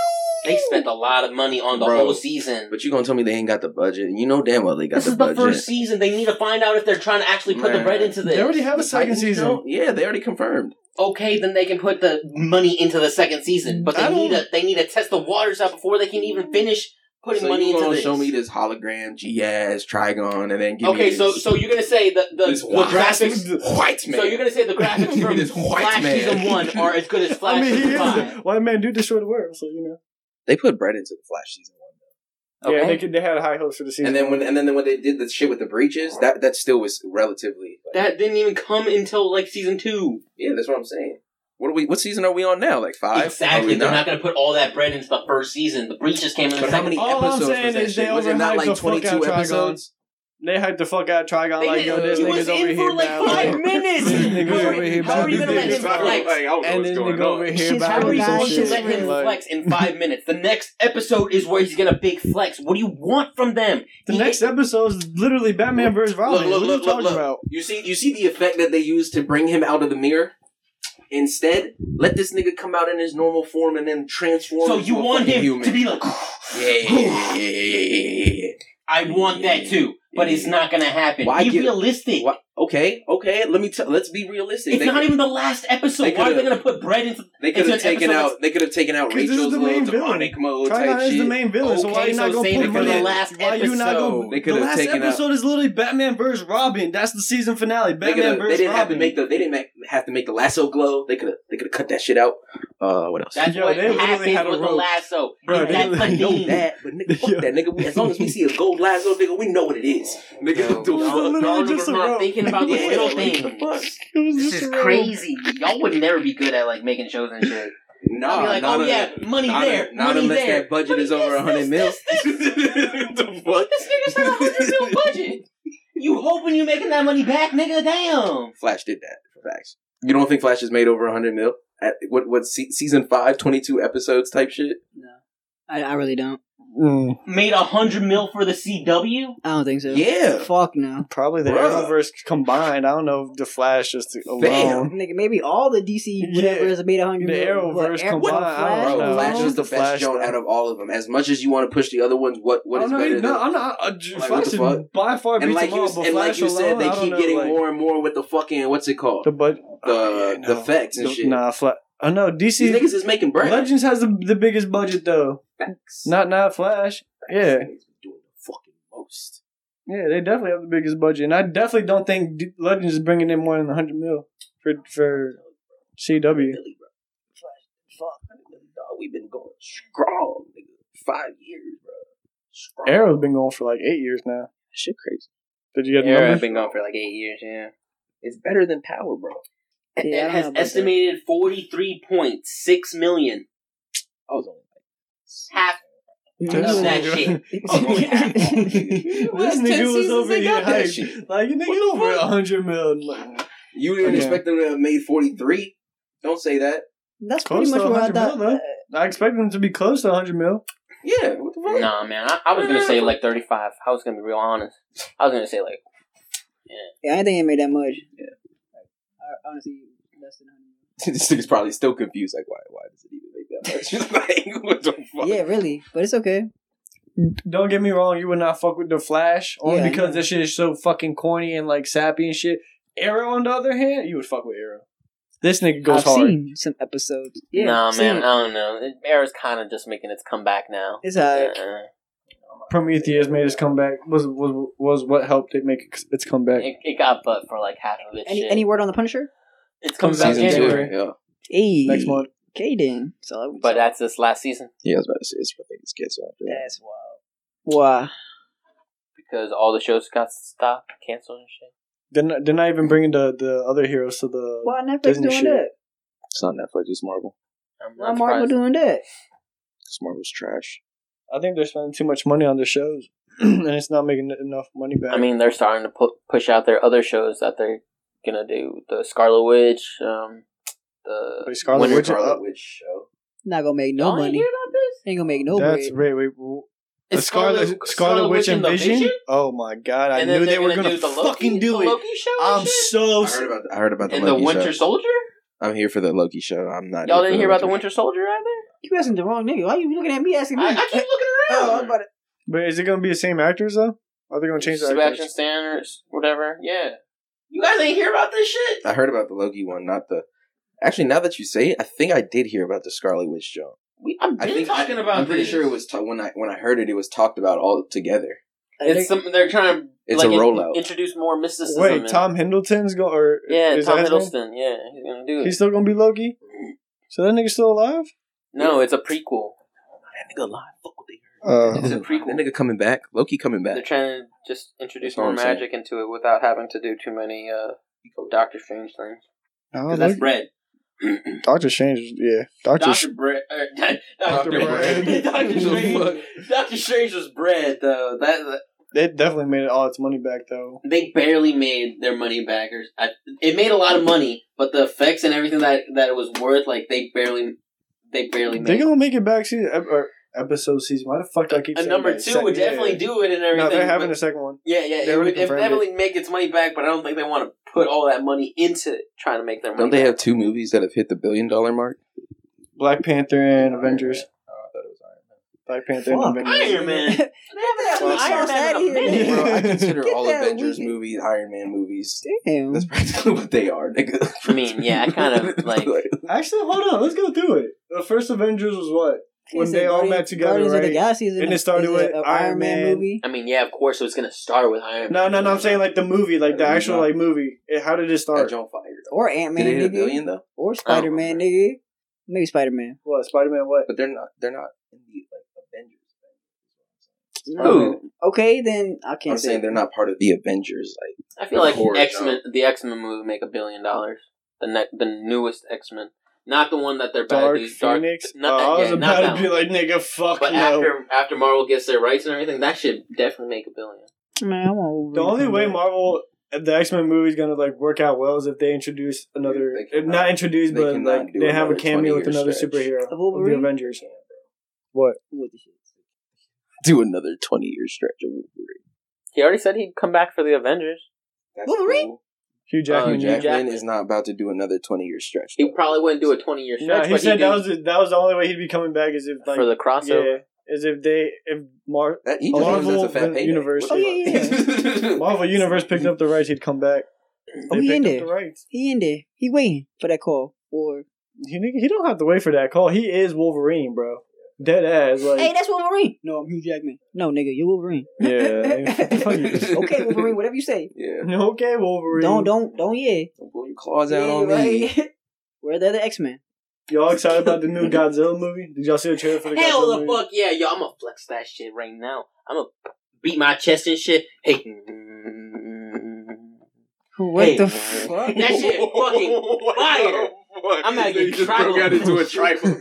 They spent a lot of money on the Bro. whole season. But you gonna tell me they ain't got the budget? You know damn well they got the season. This the is the budget. first season. They need to find out if they're trying to actually put the Man. bread into this. They already have a second season. don't- Yeah, they already confirmed. okay, then they can put the money into the second season. But I they need to they need to test the waters out before they can even finish putting so money you into gonna this. show me this hologram, Giaz, Trigon, and then give okay, me so so you're gonna say the the, this the white, graphics. white man. So you're gonna say the graphics from This white Flash man. season one are as good as Flash I mean, he season is. five. the- White man do destroy the world, so you know. They put bread into the Flash season one. Yeah, Okay. they could, they had high hopes for the season. And then when and then when they did the shit with the breaches, that that still was relatively. like- That didn't even come until like season two. yeah, that's what I'm saying. What are we? What season are we on now? Like five? Exactly. we They're not gonna put all that bread into the first season. The breaches came in the But how many All I'm episodes saying was that is they shit? Was it not like 22 episodes? They hyped the fuck out Trigon They like, yo, didn't- this he nigga's was over in here for like now. five minutes. This nigga's How over here are you about gonna let to him do flex? this. And this nigga over here She's about How are you going to let him Like, flex in five minutes? The next episode is where he's gonna big flex. What do you want from them? The He- next episode is literally Batman versus Robin. Look, look, what are you look, look, look. about? You see, you see the effect that they used to bring him out of the mirror. Instead, let this nigga come out in his normal form and then transform. So you want him human. to be like, Yeah, yeah, yeah, yeah, yeah, yeah, yeah. I want that too, but it's not gonna happen. Why be give- realistic. Why- Okay, okay. Let me tell. Let's be realistic. It's They not could- even the last episode. Why are they gonna put bread into? They could have taken episode out. They could have taken out 'Cause this is Rachel's the little main villain. demonic mode Trigon type is shit. the main villain, so why Okay, you not so gonna put it him in the it? last Why you not episode. gonna? They could've last taken out- episode is literally Batman versus Robin. That's the season finale. Batman could've- versus they didn't Robin. have to make the. They didn't make, have to make the lasso glow. They could have. They could have cut that shit out. Uh, what else? That's Yo, what they literally happens had a with the rope. lasso. Bro, that I know that, but nigga, fuck that, nigga. As long as we see a gold lasso, nigga, we know what it is. Nigga, Yo, what the y'all, fuck? literally y'all just are a not rope. thinking about the Yeah, little like, things. the fuck? It was This is a crazy. Y'all would never be good at like making shows and shit. No, I'll be like, not oh a- yeah, money not, there, not money unless there. that budget Money is over a hundred mil. this, this. the fuck? This nigga's got a hundred mil budget. You hoping you making that money back, nigga? Damn. Flash did that for facts. You don't think Flash has made over a hundred mil? At what what se- season five, 22 episodes type shit? No, I, I really don't. Mm, Made a hundred mil for the CW. I don't think so. Yeah. Fuck no. probably the Bruh. Arrowverse combined. I don't know if the Flash just alone. Fam. Nigga, maybe all the DC whatever Yeah. made a hundred. The million, but Arrowverse Arrow- combined, but I don't Flash Bro, know. Flash is the The best Flash, joint out of all of them. As much as you want to push the other ones, what what Oh, no, better no, than? I'm not. Uh, Like, Flash what the is fuck? by far and beats like them you all, but and like Flash you said, they keep know, getting like, more and more with the fucking what's it called? the bud. The Oh, yeah, the effects and The- shit. Nah, Flash. I know These DC. niggas is making bread. Legends has the the biggest budget though. Facts. Not not Flash. Yeah, These niggas doing the fucking most. yeah, they definitely have the biggest budget, and I definitely don't think D- Legends is bringing in more than hundred mil for for CW. Really, bro. Fuck, dog. We've been going strong, nigga. Five years, bro. Strong. Arrow's been going for like eight years now. Shit, crazy. Did you get the Yeah, I've numbers? been going for like eight years. Yeah. It's better than Power, bro. Yeah, I it has estimated forty three point six million. I was only like Half oh, This of that nigga- shit. This nigga was over here got that hyped. shit. Like you nigga What the over a hundred mil. Like, You didn't Yeah. expect them to have made forty three. Don't say that. That's Close pretty much to what I 100 thought. mil, though. I expect them to be close to hundred mil. Yeah. What the fuck? Nah, man. I, I was gonna say like thirty five. I was gonna be real honest. I was gonna say like Yeah, I didn't think it made that much. Yeah. I, honestly, less than hundred. this nigga's probably still confused. Like, why? Why does it even make that much? like, what the fuck? Yeah, really, but it's okay. Don't get me wrong, you would not fuck with the Flash only Yeah, because know. this shit is so fucking corny and like sappy and shit. Arrow, on the other hand, you would fuck with Arrow. This nigga goes I've hard. seen some episodes. Yeah, nah, I've man. it. I don't know. Arrow's kind of just making its comeback now. It's alright. Uh, Prometheus made his comeback. Was was was what helped it make its comeback. it, it got butt for like half of its Any shit. any word on the Punisher? it's Comes coming out back Season two. January. Yeah. Hey, Next month. Okay, then. So, But that's this last season Yeah, I was about to say it's I think it's canceled after that's wild. Why? because all the shows got stopped, canceled, and shit. They're not, they're not even bringing the, the other heroes to the. Why Netflix Disney doing shit. that? It's not Netflix, it's Marvel. I'm Why Marvel doing that? Because Marvel's trash. I think they're spending too much money on their shows, and it's not making enough money back. I mean, they're starting to pu- push out their other shows that they're gonna do. The Scarlet Witch, um, the Wait, Scarlet Winter- Witch- Scarlet Witch show. Not gonna make no Y'all ain't money. hear about this? Ain't gonna make no that's bread. wait wait. w- It's Scarlet, Scarlet, Witch and the Vision? Oh my god! I knew they were gonna gonna do the Loki, fucking do the it. Show. I'm so I heard about I heard about the and the Winter show. Soldier. I'm here for the Loki show. I'm not. Y'all didn't hear about the Winter Soldier either. You asking the wrong nigga. Why are you looking at me asking me? I, I keep looking Oh, I was around. about to- But is it gonna be the same actors though? Are they gonna change the Sebastian actors? Stan or whatever. Yeah. You guys ain't hear about this shit. I heard about the Loki one, not the. Actually, now that you say it, I think I did hear about the Scarlet Witch show. We, I've I been think talking about. I'm pretty this. sure it was ta- when I when I heard it, it was talked about all together. It's some, they're trying to. It's like, a in- rollout. introduce more mysticism. Wait, in- Tom Hiddleston's going or Yeah, is Tom that his name? Hiddleston. Yeah, he's gonna do it. He's still gonna be Loki. So that nigga's still alive? No, it's a prequel. That nigga live. Fuck what they Uh. It's a prequel. That nigga coming back. Loki coming back. They're trying to just introduce more I'm saying. magic into it without having to do too many uh, Doctor Strange things. oh, 'Cause that's bread. Doctor Strange. Yeah, Doctor. Doctor Sh- Bread. Uh, Doctor Dr. Bread. Bread. Doctor Strange. Doctor Strange was bread though. That, that they definitely made all its money back though. they barely made their money back. Or I, it made a lot of money, but the effects and everything that that it was worth, like they barely, they barely They made. gonna make it back season or episode season. Why the fuck do I keep A saying number that? two Sec- would yeah. definitely do it and everything. No, they're having but- a second one. Yeah, yeah, They it already would it definitely make its money back, but I don't think they want to put all that money into trying to make their money. Don't they back. have two movies that have hit the billion dollar mark? Black Panther and Avengers. Oh, I thought it was Iron Man. Black Panther Fuck. and Avengers. Iron Man? They haven't Well, had Iron so Man in a here. Bro, bro. I consider Get all Avengers weak- movies Iron Man movies. Damn. That's practically what they are, nigga. I mean, yeah, I kind of like. Actually, hold on. Let's go through it. The first Avengers was what? When they all Guardians- met together, Guardians of the right? Galaxy is And an- it started with a- a Iron Man. movie. I mean, yeah, of course, it was gonna start with Iron. No, Man. no, no. No. I'm saying like the movie, like the actual like movie. It, how did it That start? John Fire. Or Ant Did Man, it hit a nigga. billion though? Or Spider Man, nigga. Maybe Spider Man. What Spider Man? What? But they're not. They're not in the like Avengers. Who? Okay, then I can't I'm say. saying they're not part of the Avengers. Like I feel like X Men, the X Men movie, make a billion dollars. The ne- the newest X Men, not the one that they're about Dark to do. Dark, Phoenix. not that, oh, I was yeah, not about that to be one. like, nigga, fuck But no. after after Marvel gets their rights and everything, that should definitely make a billion. Man, I want the only way Marvel, the X Men movie is gonna like work out well is if they introduce another, They cannot- not introduce, they but cannot like do they have a another cameo with 20-year another stretch. superhero Of of the Wolverine? Avengers. What? What the shit? Do another 20 year stretch of Wolverine. He already said he'd come back for the Avengers. That's Wolverine? cool. Hugh Hugh Jackman. Hugh Jackman, Jackman. is not about to do another 20 year stretch. He probably wouldn't do a twenty year No, stretch. he but said he'd that was the, that was the only way he'd be coming back is if like for the crossover. yeah, is if they if Mar- That, he just Marvel a fat payday. Universe. Oh, yeah, yeah, Marvel Universe picked up the rights, he'd come back. Oh, They he in picked up there. the rights. He in there. He waiting for that call. Or He he don't have to wait for that call. He is Wolverine, bro. Dead ass. Like hey, that's Wolverine. No, I'm Hugh Jackman. No, nigga, you're Wolverine. Yeah, okay, Wolverine. Whatever you say. Yeah. okay, Wolverine. Don't don't don't yeah. Don't blow your claws out yeah on me. right. Where the other X Men? Y'all excited about the new Godzilla movie? Did y'all see the trailer for the movie? Hell Godzilla the movie? fuck yeah, yo! I'm gonna flex that shit right now. I'm gonna beat my chest and shit. Hey, What Hey. the fuck? That shit fucking fire. I'm gonna get tribal. broke out into a tribal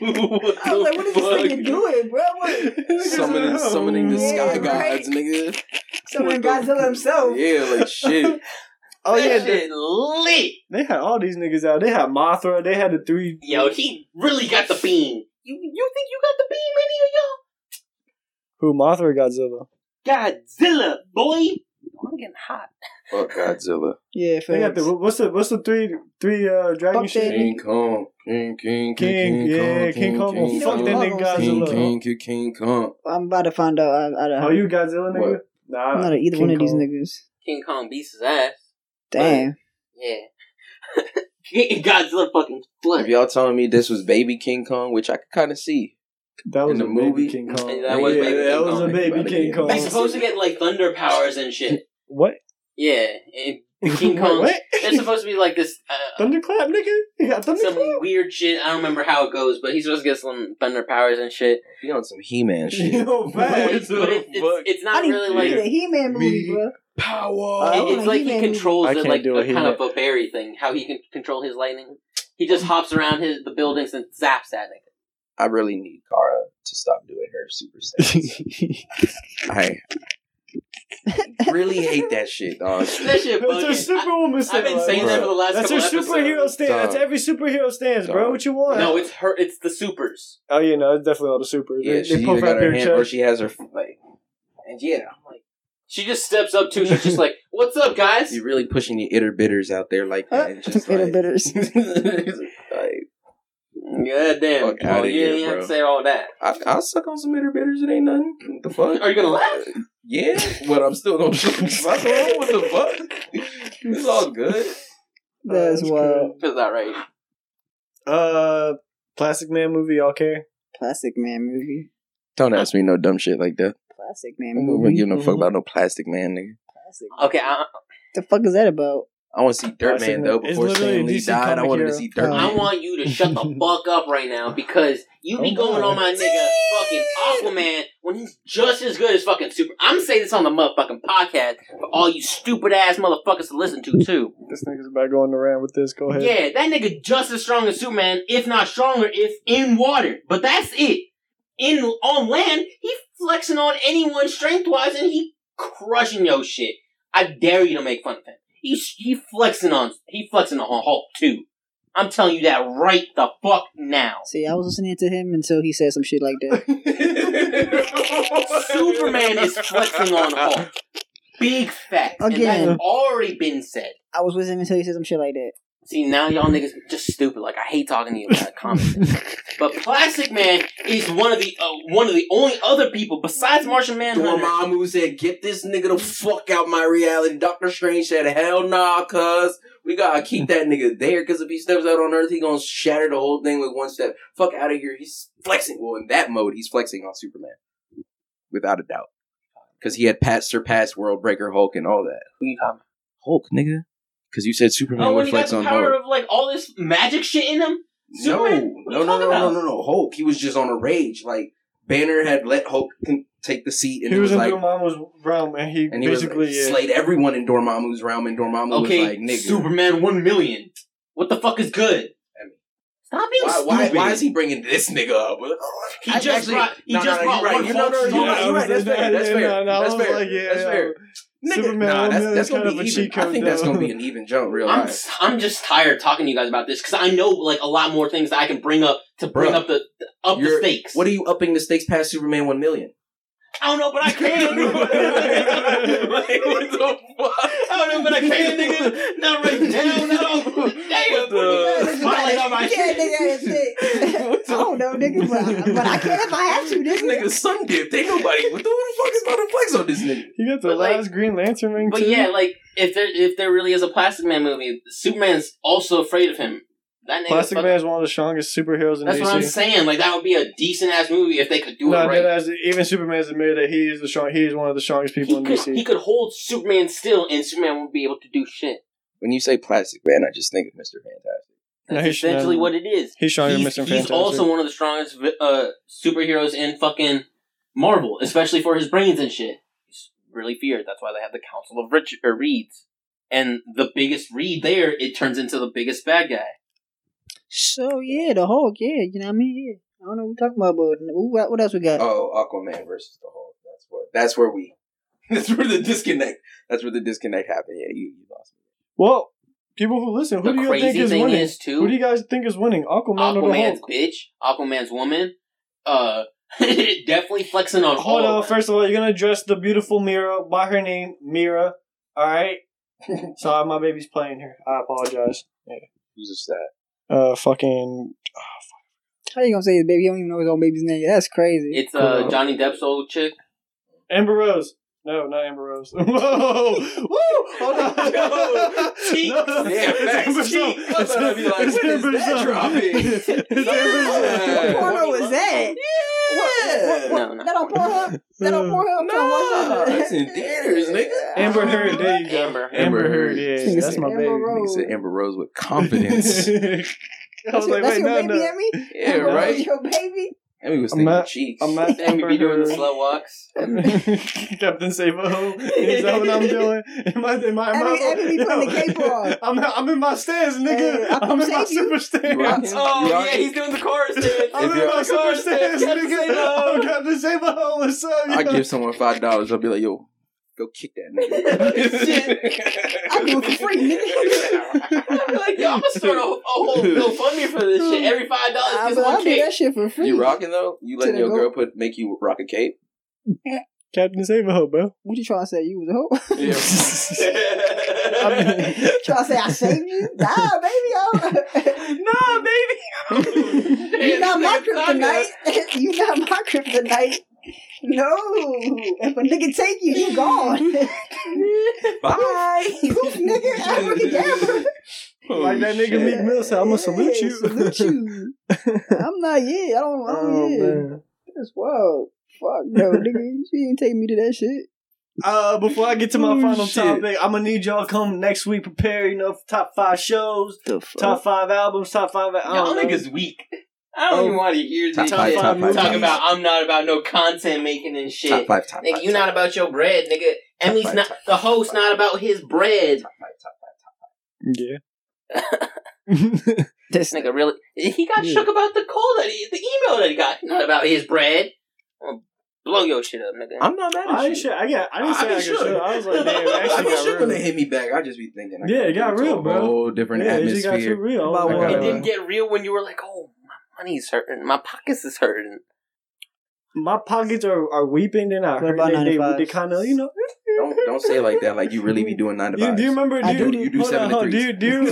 I was like, what is this nigga doing, bro? What? summoning, summoning the Yeah, sky right. nigga. Someone Godzilla himself. Yeah, like shit. Oh that yeah, they, shit lit. they had all these niggas out. They had Mothra. They had the three. Yo, he really got the beam. You you think you got the beam, any of y'all? Who Mothra or Godzilla? any of y'all? Godzilla, boy. I'm getting hot. Fuck Godzilla. Yeah, They got the what's the what's the three three uh dragon Fuck shit? King Kong. King, King, King, King, yeah, Kong. King Kong will King, fuck Kong. that nigga King, Godzilla. King, King, King Kong. I'm about to find out. I, I, Oh, you Godzilla nigga? What? Nah, I'm not either King one of these niggas. King Kong beats his ass. Damn. Yeah. Godzilla fucking If y'all telling me this was baby King Kong, which I could kind of see. That was In the a baby movie? King Kong. That was yeah, baby that King was a baby King Kong. He's supposed to get like thunder powers and shit. What? Yeah, and King Kong. What? It's supposed to be like this. Uh, Thunderclap, nigga. You got some weird shit. I don't remember how it goes, but he's supposed to get some thunder powers and shit. He on some He Man shit. Yo, But, facts. but it, it's, it's I not need really to like see the He-Man movie, Me. bro. Power. I It- want it's like he He-Man controls I it can't like do a a kind of a berry thing. How he can control his lightning. He just hops around his the buildings and zaps at it. I really need Kara to stop doing her super stats. I really hate that shit, dog. That shit That's her bugging. superwoman I, stance. I've been saying that for the last That's her superhero episodes. stance. That's every superhero stance, bro. What you want? No, it's her. It's the supers. Oh, you know, it's definitely all the supers. Yeah, they, she they either got out her their hand or she has her like. And yeah, I'm like, She just steps up to. She's just like, "What's up, guys?" you're really pushing the itter bitters out there like that. and just Bitter like, bitters. like, God damn. Fuck Well, outta oh, you here, didn't have bro. to say all that. I, I'll suck on some bitter bitters. It ain't nothing. What the fuck? Are you gonna laugh? Yeah, but I'm still gonna suck on. What the fuck? It's all good. That's That's wild. Feels that right. Uh, Plastic Man movie, y'all care? Plastic Man movie. Don't ask me no dumb shit like that. Plastic Man I'm movie. not giving no fuck about no plastic man, nigga. Plastic. Okay, I, The fuck is that about? I want to see Dirt Man Man. though. Before literally a Stan Lee died, I comic wanted to see Dirt Uh, I want you to shut the fuck up right now because you be Oh, going on my nigga fucking Aquaman when he's just as good as fucking Super. I'm saying this on the motherfucking podcast for all you stupid ass motherfuckers to listen to too. This nigga's about going around with this. Go ahead. Yeah, that nigga just as strong as Superman, if not stronger, if in water. But that's it. In on land, he flexing on anyone strength wise, and he crushing your shit. I dare you to make fun of him. He's he flexing on he flexing on Hulk too. I'm telling you that right the fuck now. See, I was listening to him until he said some shit like that. Superman is flexing on Hulk. Big facts. And Again. already been said. I was with him until he said some shit like that. See, now y'all niggas just stupid. Like, I hate talking to you about comments. but Plastic Man is one of the uh, one of the only other people besides Martian Manhunter. Dormammu said, "Get this nigga the fuck out my reality." Doctor Strange said, "Hell nah, cuz we gotta keep that nigga there. Cause if he steps out on Earth, he gonna shatter the whole thing with one step. Fuck out of here." He's flexing. Well, in that mode, he's flexing on Superman, without a doubt. Cause he had pat surpassed World Breaker Hulk and all that. Who you talking Hulk, nigga. Cause you said Superman Oh, would flex on power Hulk. of like all this magic shit in him. No, Superman? What no, no, no, no, no, no. Hulk. He was just on a rage. Like Banner had let Hulk take the seat, and he it was was in like, Dormammu's realm, and he and he was basically like, yeah. slayed everyone in Dormammu's realm, and Dormammu Okay, was like, "Nigga, Superman one million. What the fuck is good? Stop being why, stupid. why, why is he bringing this nigga up?" He I- just brought- he no, just no, no, brought you're right. one You know, no, Hulk you're right. That's fair. That's fair. no, no, I That's fair. That's fair. Nigga, Superman nah, that's, that's gonna be even. I code, think that's gonna be an even jump, real I'm life. I'm just tired talking to you guys about this because I know like a lot more things that I can bring up to bring Bruh. up the up the stakes. What are you upping the stakes past Superman one million? I don't know, but I can. like, what the fuck? I don't know, but I can, nigga. Not right now, no. Damn, the- spotlight on my shit. nigga, that's it. I don't know, nigga, but, but I can if I have to, This nigga. nigga sun dipped. Ain't nobody. What the, who the fuck is about to flex on this nigga? He got the But, like- last Green Lantern ring But too. yeah, like if there if there really is a Plastic Man movie, Superman's also afraid of him. That nigga Plastic Man is one of the strongest superheroes in That's DC. what I'm saying. Like that would be a decent ass movie if they could do no, it right. deadass, even Superman's admitted that he is the strong. He is one of the strongest people He in could, DC. he could hold Superman still, and Superman won't be able to do shit. When you say plastic man, I just think of Mister Fantastic. That's he's- essentially no. what it is. He's stronger than he's, Mr. Fantastic. He's also one of the strongest uh, superheroes in fucking Marvel, especially for his brains and shit. He's really feared. That's why they have the Council of Rich- or Reeds. And the biggest Reed there, it turns into the biggest bad guy. So, yeah, the Hulk, yeah, you know what I mean? Yeah. I don't know what we're talking about, but what, what else we got? Oh, Aquaman versus the Hulk. That's what. That's where we. That's where the disconnect. That's where the disconnect happened. Yeah, you, you lost me. Well, people who listen, who The do you think is thing winning? is, too, Who do you guys think is winning? Aquaman or the Aquaman's Hulk? bitch, Aquaman's woman, uh, definitely flexing on Hold on. First of all, you're gonna address the beautiful Mera by her name, Mera. All right. Sorry, my baby's playing here. I apologize. Yeah. Who's this that? Uh, fucking. How you gonna say his baby? You don't even know his own baby's name. That's crazy. It's uh, Cool. Johnny Depp's old chick. Amber Rose. No, not Amber Rose. Whoa! Woo! Hold on. Yo, cheeks. No, Yeah, it's facts, Amber cheeks. Rose. I was about to be like, It's when is Amber that Rose. dropping? It's Amber Rose. what porno was that? Yeah. What, what, No, no. That that on Pornhub? That on Pornhub? I'm trying to watch Nah, that. it's in theaters, nigga. Amber Heard, there you go. Amber. Amber Heard. yeah, Nigga that's my Amber baby. Rose. Nigga said Amber Rose with confidence. I That's was your, like, that's wait, your no, baby, no. Emmy? yeah, Amber Rose right. Your baby? Emmy was I'm thinking not- cheeks. I'm not And we be doing the slow walks. Captain Save a Ho. Is that what I'm doing? Am I? Am I? Am Emmy- I Emmy be putting the cape on. I'm, I'm in my stance, nigga. Hey, I I'm come in my you. super stance. You rock- Oh yeah, he's doing the chorus dance. I'm If in you're- my super stance, Captain nigga. Save-A-Ho. I'm Captain Save Ho. What's up? I give someone five dollars. I'll be like, yo, go kick that nigga. I do it for free, nigga. I'm like, yo, I'm gonna start a, a whole GoFundMe for this shit. Every five dollars I gets will one do cake. that shit for free. you rocking though? You letting your go- girl put make you rock a cape? Captain Save a Ho, bro. What you trying to say? You was a hoe? Yeah. trying to say I saved you? Nah, baby. I nah, baby. You're not my kryptonite. You're not my kryptonite. No. If a nigga take you, you gone. Bye. Poof, nigga. Abracadabra. Like that nigga Meek Mill said, I'm gonna salute Yeah, you. Salute you. I'm not yeah. I don't. I don't Oh, yeah. man. That's wild. Fuck no, nigga. She ain't take me to that shit. Uh, before I get to my Oh, final shit. topic, I'm gonna need y'all come next week prepare, you know, for top five shows, The top five albums, top five. I Y'all niggas weak. I don't Oh. even want to hear Top this five, top five, Talk top about. I'm not about no content making and shit. Top five, top Nigga, five. you not about your bread, nigga. Emmy's five, not the host. Not about his bread. top five, top five, top five. Yeah. This This nigga really. He got Yeah. shook about the call that he, the email that he got. Not about his bread. Blow your shit up, nigga. I'm not mad at ain't you. sure. I got. I didn't I say be I, shook. could show. I was like, damn, it I be got shook when they hit me back. I just be thinking. I Yeah, gotta it got get to real, a bro. Whole different Yeah, it just got too atmosphere. real. About it didn't get real when you were like, "Oh, my money's hurting, my pockets is hurting." my pockets are, are weeping and I What heard they, they, they kind of, you know. Don't don't say it like that. Like you really be doing nine to You, five. do you remember? Do I you, do. You do seven on, to hold Do you, do you,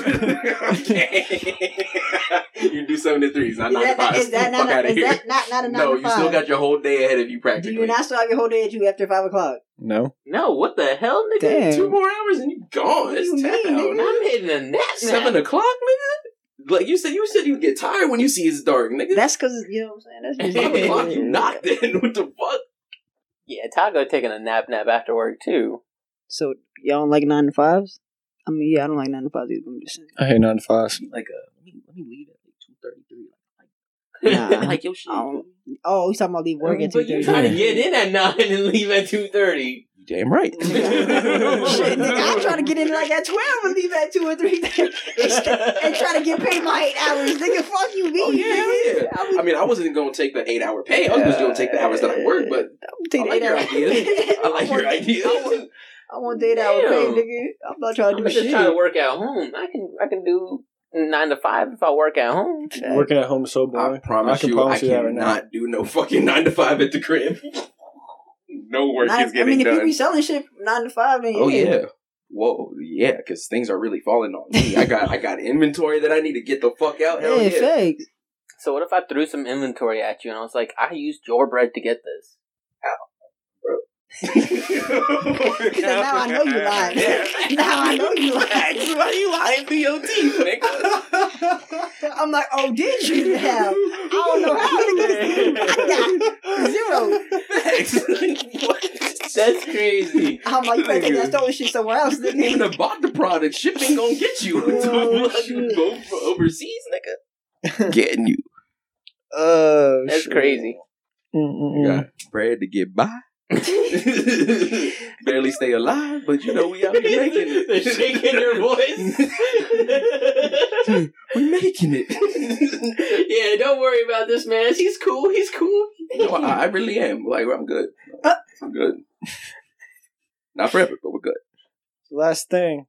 you do seven to threes, not Is nine to that, is that not, is here. that not, not a nine no, to you still got your whole day ahead of you Do you not still have your whole day at you after five o'clock? No. No, what the hell, nigga? Damn. Two more hours and you gone. What It's you ten. mean. I'm hitting a nap. Seven o'clock, nigga. Like you said, you said you get tired when you see it's dark, nigga. That's because you know what I'm saying. That's just five o'clock. You not then. What the fuck? Yeah, Tago taking a nap nap after work too. So y'all don't like nine to fives? I mean, yeah, I don't like nine to fives either. I'm just saying. I hate nine to fives. Like uh, let me let me leave at like two thirty three. Nah. like your shit. I Oh, he's talking about leave work at two But you thirty. trying to get in at nine and leave at two thirty. Damn right. Shit, nigga, I'm trying to get in like at twelve and leave at two or three and, and try to get paid my eight hours. Nigga, fuck you, me. Oh yeah, yeah. I, I mean, I wasn't gonna take the eight hour pay. I was just gonna take the hours that I work. But I'm take I like eight your hours. ideas. I like your want- ideas. I want, I want the eight hour pay, nigga. I'm not trying to I'm do just trying to work at home. I can I can do nine to five if I work at home. Working at home is so I boring. promise can you, promise I you that right cannot do no fucking nine to five at the crib. No work Nine- is getting I mean, if you be selling shit nine to five, then Oh yeah. Whoa, yeah, because things are really falling on me. I got I got inventory that I need to get the fuck out. Hell Yeah, yeah. facts. So what if I threw some inventory at you and I was like, I used your bread to get this. Because now I know you lying. now I know you lying. Why you lying through your teeth, nigga? I'm like, oh, did you have? I don't know how to get. I got zero. That's crazy. I'm like, you better take that stolen shit somewhere else, You even nigga. have bought the product. Shipping gonna get you. Oh, What, you shit. go for overseas, nigga. Getting you. Oh, That's shit. crazy. Mm-mm-mm. You got bread to get by. Barely stay alive, but you know we out here making it. The shake in your voice. we making it. yeah, don't worry about this, man. He's cool. He's cool. no, I, I really am. Like I'm good. Uh. I'm good. Not forever, but we're good. Last thing,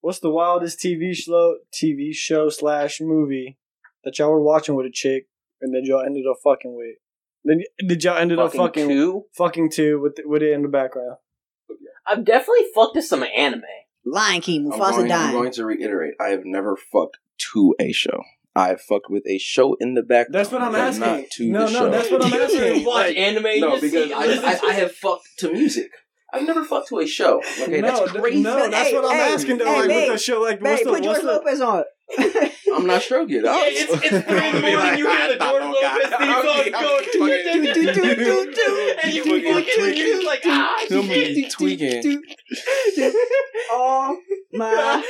what's the wildest TV show, TV show slash movie that y'all were watching with a chick and then y'all ended up fucking with? Then did y'all ended up Fucking fucking two. fucking too with with it in the background? I've definitely fucked with some anime. Lion King, I'm Mufasa going, I'm going to reiterate. I have never fucked to a show. I've fucked with a show in the background. That's what I'm but asking. Not to No, the no, show. that's what I'm asking. You watch Like, anime? No, because see- I, I, I have fucked to music. I've never fucked to a show. Okay, no, that's crazy. no, that's Hey, what I'm hey, asking though. hey, like babe, with the show, like Babe, what's the put what's George the Lopez on. I'm not stroking. Yeah, it's, it's three in the morning. You hear the George Lopez theme song going, and you keep looking and you're just like, ah, He'll shit. be tweaking. Oh my.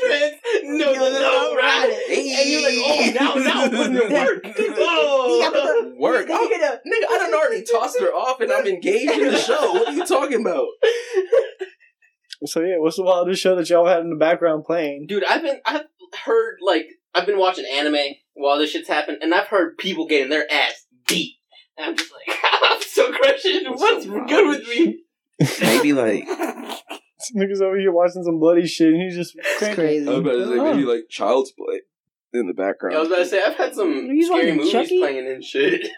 Friends, no, no, no, right. And you're like, oh, now, now I'm putting in work. Oh. Work. Then you I'm- get a- Nigga, I done already tossed her off and I'm engaged in the show. What are you talking about? So yeah, what's the wildest show that y'all had in the background playing? Dude, I've been, I've heard, like, I've been watching anime while this shit's happened, and I've heard people getting their ass beat. And I'm just like, I'm so crushing. What's good with me? Maybe like This nigga's over here watching some bloody shit, and he's just It's cranking. crazy. I was about to say maybe like child's play in the background. I was about to say, I've had some You scary movies Chucky? playing and shit.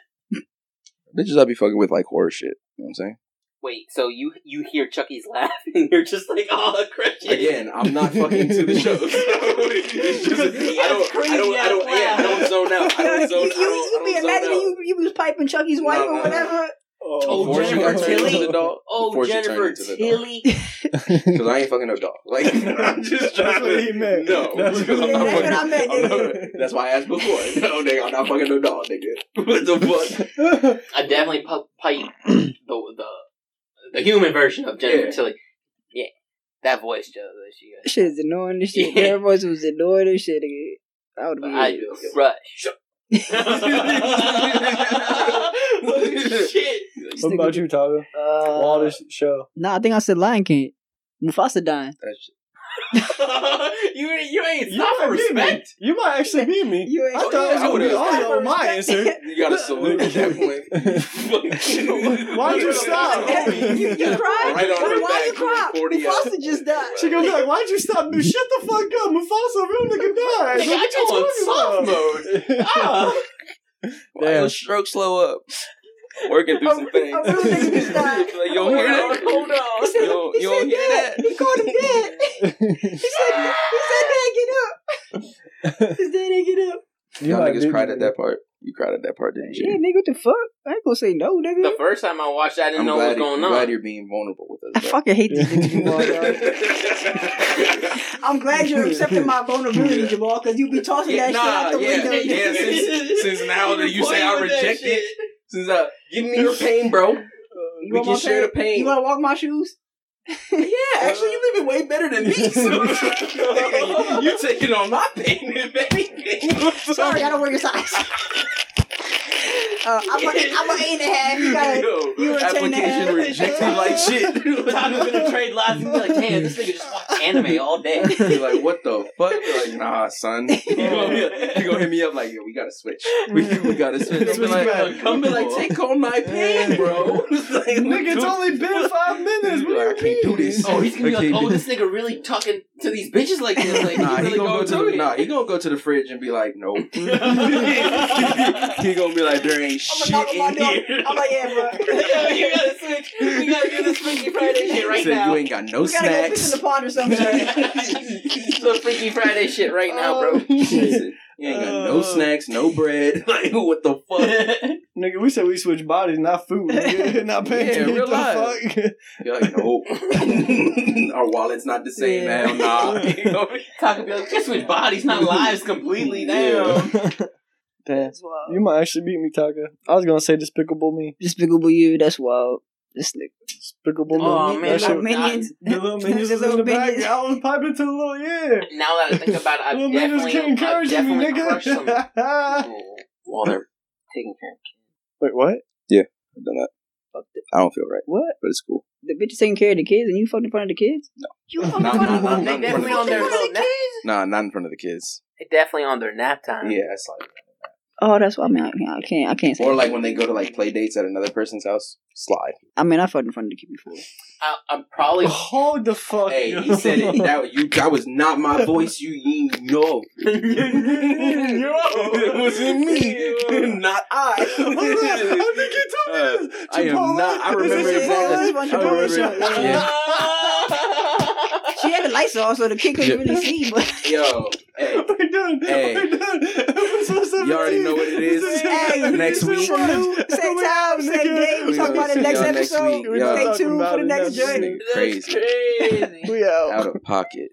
Bitches I be fucking with like horror shit. You know what I'm saying? Wait, so you you hear Chucky's laugh, and you're just like, oh, crushing. Again, I'm not fucking to the show. So it's just, I don't, I don't, I don't, yeah, I don't zone out. I don't zone, you, I don't, you I be don't zone imagining out. you, you was piping Chucky's wife No, or no. whatever. Oh, oh Before she got Jennifer turned into Tilly? the dog. Oh, Before she turned Jennifer into the dog. Tilly. Because I ain't fucking no dog. Like I'm just trying That's what he meant. No, That's because what I'm he meant. fucking- That's what I meant, I'm not- That's why I asked before. No, nigga, I'm not fucking no dog, nigga. What the fuck? I definitely pipe the the the human version of Jennifer Yeah. Tilly. Yeah, that voice, Joe. That she got. Shit is annoying. This shit. Yeah. Their voice was annoying and shit. Nigga. I would have I been. crush. Shit. What about you, Tyler? Uh, Wildest show. Nah, I think I said Lion King. Mufasa dying. That's you you ain't You stop for might me. respect. You might actually beat me. You ain't I Oh, thought yeah, I I was would've- gonna be on my answer. You gotta salute at that point. Why'd you stop? you, you cried? Right on why, her you cry? you were 40 Mufasa just died. She gonna be like, "Why'd you stop me? Shut the fuck up, Mufasa, real nigga died." Nigga, I What go on soft talking about? Ah. Why your stroke slow up? Working through some things. a real nigga just died. like, you don't hear that? Hold on. He said, You he you said don't hear dead. that? He called him dead. He said, he said, "Dad, get up." His dad didn't get up. You Y'all might niggas cried at that part. You cried at that part, didn't you? Yeah, nigga, what the fuck? I ain't gonna say no, nigga. The first time I watched, it, I didn't I'm know what was glad, going I'm glad you're being vulnerable with us. bro. fucking hate these niggas, Jamal. dog. I'm glad you're accepting my vulnerability, Jamal, because you be tossing Yeah, that shit out the yeah, window. yeah, since- since now that you say I Playing reject it, shit. Since uh, give me your pain, bro. You we can share the pain? pain. You want to walk my shoes? yeah, actually, you living way better than me. So you taking on my pain, if anything. Sorry, I don't wear your size. Uh, I'm a, I'm a eight and a half. You gotta. Yo, you a 10 and a application half. rejected like shit. Tyler's gonna trade lives and be like, damn, this nigga just watch anime all day. Be like, what the fuck? Be like, nah, son. You gonna, you gonna hit me up like, yo, we gotta switch. We, we gotta switch. I'll be Switch like, back. come be like, take on my pain, bro. like, Nigga, it's only been five minutes. What Like, I can't do this. Oh, he's gonna be like, oh, this nigga really talking to these bitches like this. Like, Nah, he he gonna go to to the nah, he gonna go to the fridge and be like, nope. he gonna be like, there ain't I'm shit in here. I'm like, yeah, bro. You gotta switch. We gotta do this Freaky Friday shit right Said now. you ain't got no We gotta go fish in snacks. the pond or something. Some Freaky Friday shit right now, bro. Said, you ain't got no Uh. snacks, no bread. Like what the fuck? Nigga, we said we switch bodies, not food. Nigga. not paying Yeah, real the life. fuck. You're like, nope. Our wallet's not the same, Yeah. hell nah. Talking be like, just switch bodies, not lives completely. Damn. Damn. You might actually beat me, Taka. I was gonna say Despicable Me. Despicable you. That's wild. This nigga. Despicable Oh, Me. man, that Little shit, minions. the little minions The was in little the back. I was piping to the little yeah. Now that I think about it, I've Little minions definitely, keep I've encouraging me, definitely crushed some nigga. people while they're taking care of kids. Wait, what? Yeah, I've done that. Fuck the- I don't feel right, What? but it's cool. The bitch is taking care of the kids and you fucking in front of the kids? No. You fucking No, in front of no, the no, They definitely no, on their in front of little nap. kids? Nah, not in front of the kids. They definitely on their nap time. Yeah, it's like Oh, that's why I mean. I can't. I can't. I can't say. or like when they go to like play dates at another person's house, slide. I mean, I fucked in front of the kid before. I, I'm probably. Hold the fuck. Hey, he said it. That you. That was not my voice. You, you know. it wasn't me, not I. Hold on, I think you told me Uh, this. I am not- I remember Is it exactly- Chipotle? I remember Chipotle She had the lights off, so the kid couldn't Yeah. really see. But Yo, hey, We're done. Hey. We're done. Episode 17. You already know what it is. This Hey, Next week. salute, same time, same day. We We talk about it see next y'all next episode. week. Yeah. Stay tuned for the next next journey. crazy, crazy. We out. out of pocket.